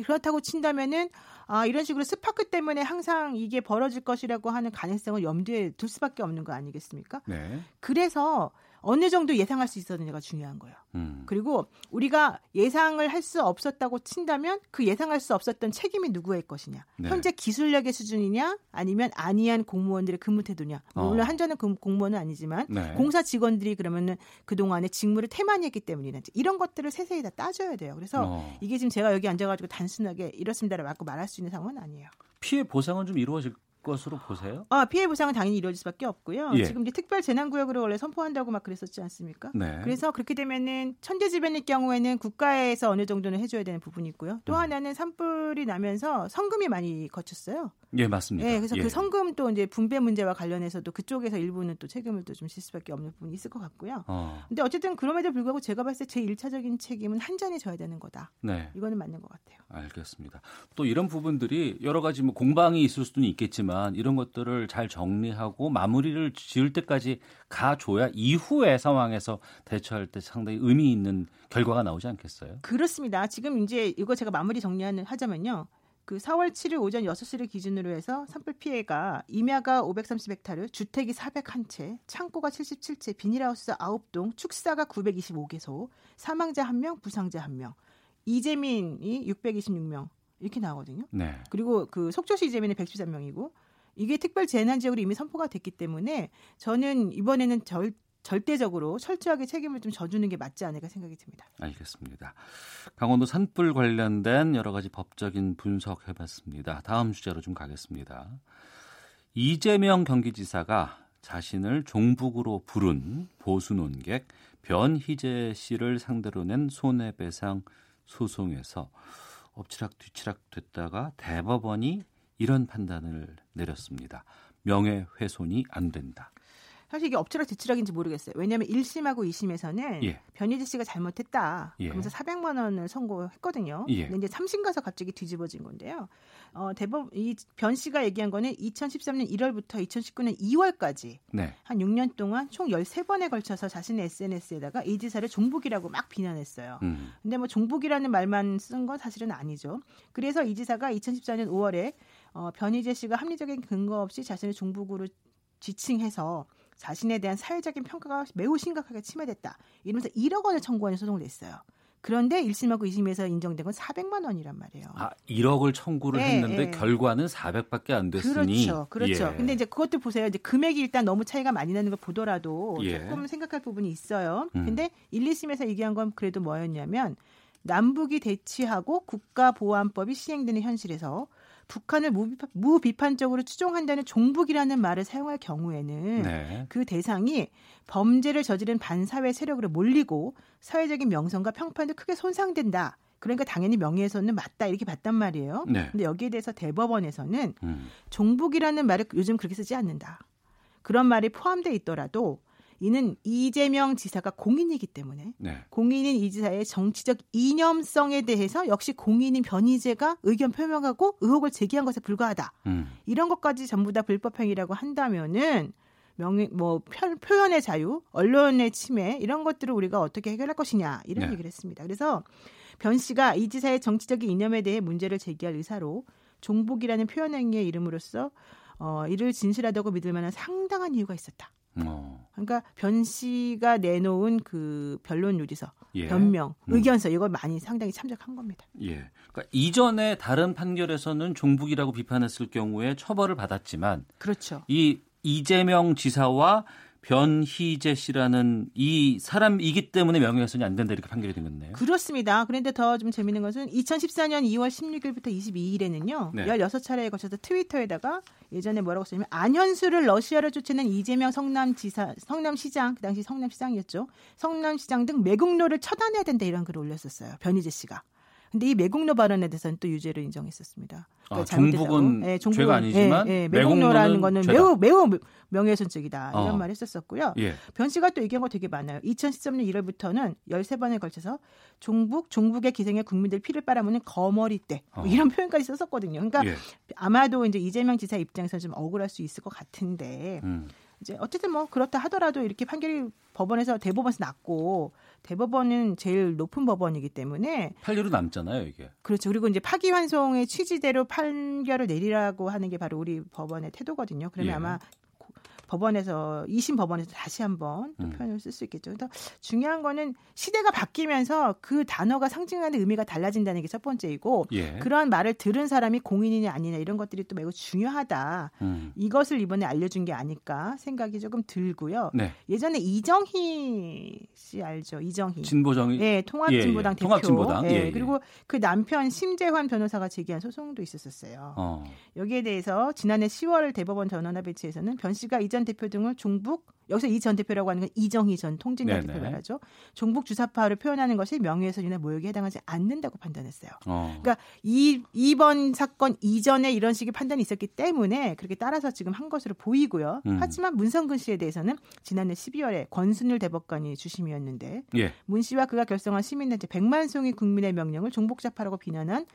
그렇다고 친다면은 아, 이런 식으로 스파크 때문에 항상 이게 벌어질 것이라고 하는 가능성을 염두에 둘 수밖에 없는 거 아니겠습니까? 네. 그래서 어느 정도 예상할 수 있었느냐가 중요한 거예요. 음. 그리고 우리가 예상을 할 수 없었다고 친다면 그 예상할 수 없었던 책임이 누구의 것이냐. 네. 현재 기술력의 수준이냐 아니면 안이한 공무원들의 근무 태도냐. 어. 물론 한전은 공무원은 아니지만 네. 공사 직원들이 그러면은 그동안에 직무를 태만히 했기 때문이나 이런 것들을 세세히 다 따져야 돼요. 그래서 어. 이게 지금 제가 여기 앉아가지고 단순하게 이렇습니다라고 말할 수 있는 상황은 아니에요. 피해 보상은 좀 이루어질 것으로 보세요? 아, 피해 보상은 당연히 이루어질 수밖에 없고요. 예. 지금 이제 특별 재난 구역으로 원래 선포한다고 막 그랬었지 않습니까? 네. 그래서 그렇게 되면은 천재 지변일 경우에는 국가에서 어느 정도는 해줘야 되는 부분이 있고요. 또 음. 하나는 산불이 나면서 성금이 많이 거쳤어요. 예, 맞습니다. 예, 그래서 예. 그 성금 또 이제 분배 문제와 관련해서도 그쪽에서 일부는 또 책임을 또 좀 질 수밖에 없는 부분이 있을 것 같고요. 어. 근데 어쨌든 그럼에도 불구하고 제가 봤을 때제 1차적인 책임은 한전이 져야 되는 거다. 네. 이거는 맞는 것 같아요. 알겠습니다. 또 이런 부분들이 여러 가지 뭐 공방이 있을 수는 있겠지만 이런 것들을 잘 정리하고 마무리를 지을 때까지 가줘야 이후의 상황에서 대처할 때 상당히 의미 있는 결과가 나오지 않겠어요? 그렇습니다. 지금 이제 이거 제가 마무리 정리하는 하자면요. 그 4월 7일 오전 6시를 기준으로 해서 산불 피해가 임야가 530헥타르, 주택이 401채, 창고가 77채, 비닐하우스 9동, 축사가 925개소, 사망자 1명, 부상자 1명. 이재민이 626명 이렇게 나오거든요. 네. 그리고 그 속초시 이재민이 113명이고 이게 특별 재난 지역으로 이미 선포가 됐기 때문에 저는 이번에는 절 절대적으로 철저하게 책임을 좀 져주는 게 맞지 않을까 생각이 듭니다. 알겠습니다. 강원도 산불 관련된 여러 가지 법적인 분석해봤습니다. 다음 주제로 좀 가겠습니다. 이재명 경기지사가 자신을 종북으로 부른 보수 논객 변희재 씨를 상대로 낸 손해배상 소송에서 엎치락 뒤치락 됐다가 대법원이 이런 판단을 내렸습니다. 명예훼손이 안 된다. 사실 이게 엎치락 뒤치락인지 모르겠어요. 왜냐하면 1심하고 2심에서는 예. 변희재 씨가 잘못했다. 예. 그러면서 400만 원을 선고했거든요. 예. 근데 이제 3심 가서 갑자기 뒤집어진 건데요. 어, 대법 이 변 씨가 얘기한 거는 2013년 1월부터 2019년 2월까지 네. 한 6년 동안 총 13번에 걸쳐서 자신의 SNS에다가 이 지사를 종북이라고 막 비난했어요. 음. 근데 뭐 종북이라는 말만 쓴 건 사실은 아니죠. 그래서 이 지사가 2014년 5월에 어, 변희재 씨가 합리적인 근거 없이 자신을 종북으로 지칭해서 자신에 대한 사회적인 평가가 매우 심각하게 침해됐다. 이러면서 1억 원을 청구하는 소송을 냈어요. 그런데 1심하고 2심에서 인정된 건 400만 원이란 말이에요. 아, 1억을 청구를 네, 했는데 네. 결과는 400밖에 안 됐으니. 그렇죠. 그렇죠. 예. 근데 이제 그것도 보세요. 이제 금액이 일단 너무 차이가 많이 나는 걸 보더라도 예. 조금 생각할 부분이 있어요. 음. 근데 1, 2심에서 얘기한 건 그래도 뭐였냐면 남북이 대치하고 국가보안법이 시행되는 현실에서 북한을 무비판, 적으로 추종한다는 종북이라는 말을 사용할 경우에는 네. 그 대상이 범죄를 저지른 반사회 세력으로 몰리고 사회적인 명성과 평판도 크게 손상된다. 그러니까 당연히 명예훼손은 맞다 이렇게 봤단 말이에요. 네. 근데 여기에 대해서 대법원에서는 음. 종북이라는 말을 요즘 그렇게 쓰지 않는다. 그런 말이 포함돼 있더라도 이는 이재명 지사가 공인이기 때문에 네. 공인인 이 지사의 정치적 이념성에 대해서 역시 공인인 변희재가 의견 표명하고 의혹을 제기한 것에 불과하다. 음. 이런 것까지 전부 다 불법행위라고 한다면은 명예 뭐 표현의 자유, 언론의 침해 이런 것들을 우리가 어떻게 해결할 것이냐 이런 네. 얘기를 했습니다. 그래서 변 씨가 이 지사의 정치적인 이념에 대해 문제를 제기할 의사로 종북이라는 표현 행위의 이름으로써 어, 이를 진실하다고 믿을 만한 상당한 이유가 있었다. 어. 그러니까 변 씨가 내놓은 그 변론 요지서, 예. 변명, 음. 의견서 이걸 많이 상당히 참작한 겁니다. 예. 그러니까 이전에 다른 판결에서는 종북이라고 비판했을 경우에 처벌을 받았지만 그렇죠. 이 이재명 지사와 변희재 씨라는 이 사람이기 때문에 명예훼손이 안 된다 이렇게 판결이 된 거네요. 그렇습니다. 그런데 더 좀 재밌는 것은 2014년 2월 16일부터 22일에는요. 네. 16차례에 걸쳐서 트위터에다가 예전에 뭐라고 썼냐면 안현수를 러시아로 쫓아낸 이재명 성남지사 성남시장 그 당시 성남시장이었죠. 성남시장 등 매국노를 처단해야 된다 이런 글을 올렸었어요. 변희재 씨가. 근데 이 매국노 발언에 대해서는 또 유죄를 인정했었습니다. 그러니까 아, 종북은 네, 종북은 죄가 아니지만 예, 예, 매국노라는 거는 죄다. 매우 매우 명예훼손죄이다 이런 어. 말을 했었었고요. 예. 변 씨가 또 얘기한 거 되게 많아요. 2013년 1월부터는 13번에 걸쳐서 종북, 종북의 기생의 국민들 피를 빨아먹는 거머리 때뭐 어. 이런 표현까지 썼었거든요. 그러니까 예. 아마도 이제 이재명 지사 입장에서 좀 억울할 수 있을 것 같은데 음. 이제 어쨌든 뭐 그렇다 하더라도 이렇게 판결이 법원에서 대법원에서 났고 대법원은 제일 높은 법원이기 때문에 판례로 남잖아요, 이게. 그렇죠. 그리고 이제 파기환송의 취지대로 판결을 내리라고 하는 게 바로 우리 법원의 태도거든요. 그러면 예. 아마 법원에서 2심 법원에서 다시 한번 또 음. 표현을 쓸 수 있겠죠. 그래서 중요한 거는 시대가 바뀌면서 그 단어가 상징하는 의미가 달라진다는 게 첫 번째이고 예. 그러한 말을 들은 사람이 공인이냐 아니냐 이런 것들이 또 매우 중요하다. 음. 이것을 이번에 알려준 게 아닐까 생각이 조금 들고요. 네. 예전에 이정희 씨 알죠? 이정희 진보정희 네 통합진보당 예, 예. 대표 통합진보당 예, 예, 그리고 그 남편 심재환 변호사가 제기한 소송도 있었었어요. 어. 여기에 대해서 지난해 10월 대법원 전원합 배치에서는 변 씨가 이전 전 대표 등을 종북 여기서 이 전 대표라고 하는 건 이정희 전 통진당 대표 말하죠. 종북 주사파를 표현하는 것이 명예훼손이나 모욕에 해당하지 않는다고 판단했어요. 어. 그러니까 이 이번 사건 이전에 이런 식의 판단이 있었기 때문에 그렇게 따라서 지금 한 것으로 보이고요. 음. 하지만 문성근 씨에 대해서는 지난해 12월에 권순일 대법관이 주심이었는데 예. 문 씨와 그가 결성한 시민단체 백만송이 국민의 명령을 종북 자파라고 비난한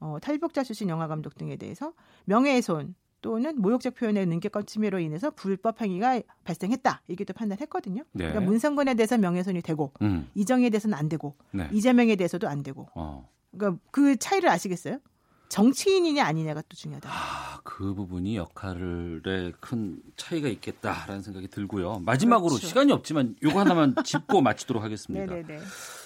어, 탈북자 출신 영화 감독 등에 대해서 명예훼손 또는 모욕적 표현의 능격과 침해로 인해서 불법 행위가 발생했다 이렇게 또 판단했거든요. 네. 그러니까 문성근에 대해서 명예훼손이 되고 음. 이정희에 대해서는 안 되고 네. 이재명에 대해서도 안 되고. 어. 그러니까 그 차이를 아시겠어요? 정치인이냐 아니냐가 또 중요하다. 아, 그 부분이 역할에 큰 차이가 있겠다라는 생각이 들고요. 마지막으로 그렇죠. 시간이 없지만 요거 하나만 짚고 마치도록 하겠습니다. 네네네. [LAUGHS]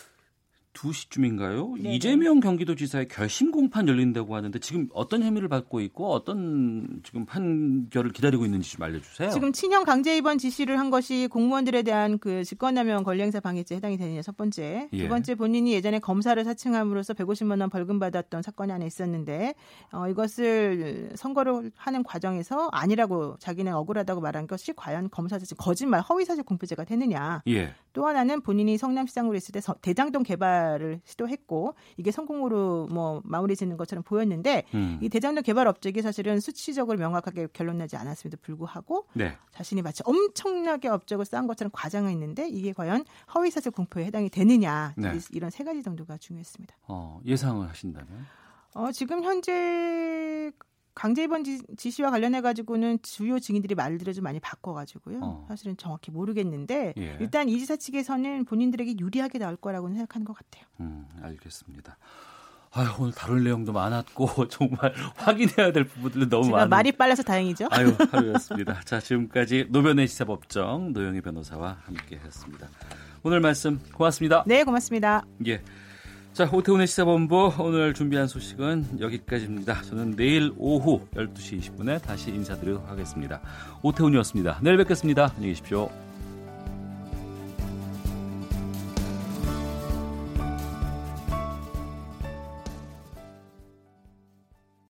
2시쯤인가요? 네네. 이재명 경기도지사의 결심 공판 열린다고 하는데 지금 어떤 혐의를 받고 있고 어떤 지금 판결을 기다리고 있는지 좀 알려주세요. 지금 친형 강제 입원 지시를 한 것이 공무원들에 대한 그 직권남용 권리행사 방해죄 해당이 되느냐 첫 번째. 예. 두 번째 본인이 예전에 검사를 사칭함으로써 150만 원 벌금 받았던 사건이 하나 있었는데 어, 이것을 선거를 하는 과정에서 아니라고 자기는 억울하다고 말한 것이 과연 검사 사실 거짓말 허위사실 공표죄가 되느냐. 예. 또 하나는 본인이 성남시장으로 있을 때 대장동 개발을 시도했고 이게 성공으로 뭐 마무리 짓는 것처럼 보였는데 음. 이 대장동 개발 업적이 사실은 수치적으로 명확하게 결론나지 않았음에도 불구하고 네. 자신이 마치 엄청나게 업적을 쌓은 것처럼 과장했는데 이게 과연 허위사실 공표에 해당이 되느냐 네. 이런 세 가지 정도가 중요했습니다. 어, 예상을 하신다면? 어, 지금 현재 강제 입원 지시와 관련해 가지고는 주요 증인들이 말들을 좀 많이 바꿔 가지고요. 어. 사실은 정확히 모르겠는데 예. 일단 이 지사 측에서는 본인들에게 유리하게 나올 거라고는 생각하는 것 같아요. 음, 알겠습니다. 아유, 오늘 다룰 내용도 많았고 [LAUGHS] 정말 확인해야 될 부분들도 너무 많아 말이 빨라서 다행이죠. 아유, [LAUGHS] 하루였습니다. 자, 지금까지 노변의 시사법정 노영희 변호사와 함께했습니다. 오늘 말씀 고맙습니다. 네, 고맙습니다. 예. 자, 오태훈의 시사본부 오늘 준비한 소식은 여기까지입니다. 저는 내일 오후 12시 20분에 다시 인사드리도록 하겠습니다. 오태훈이었습니다. 내일 뵙겠습니다. 안녕히 계십시오.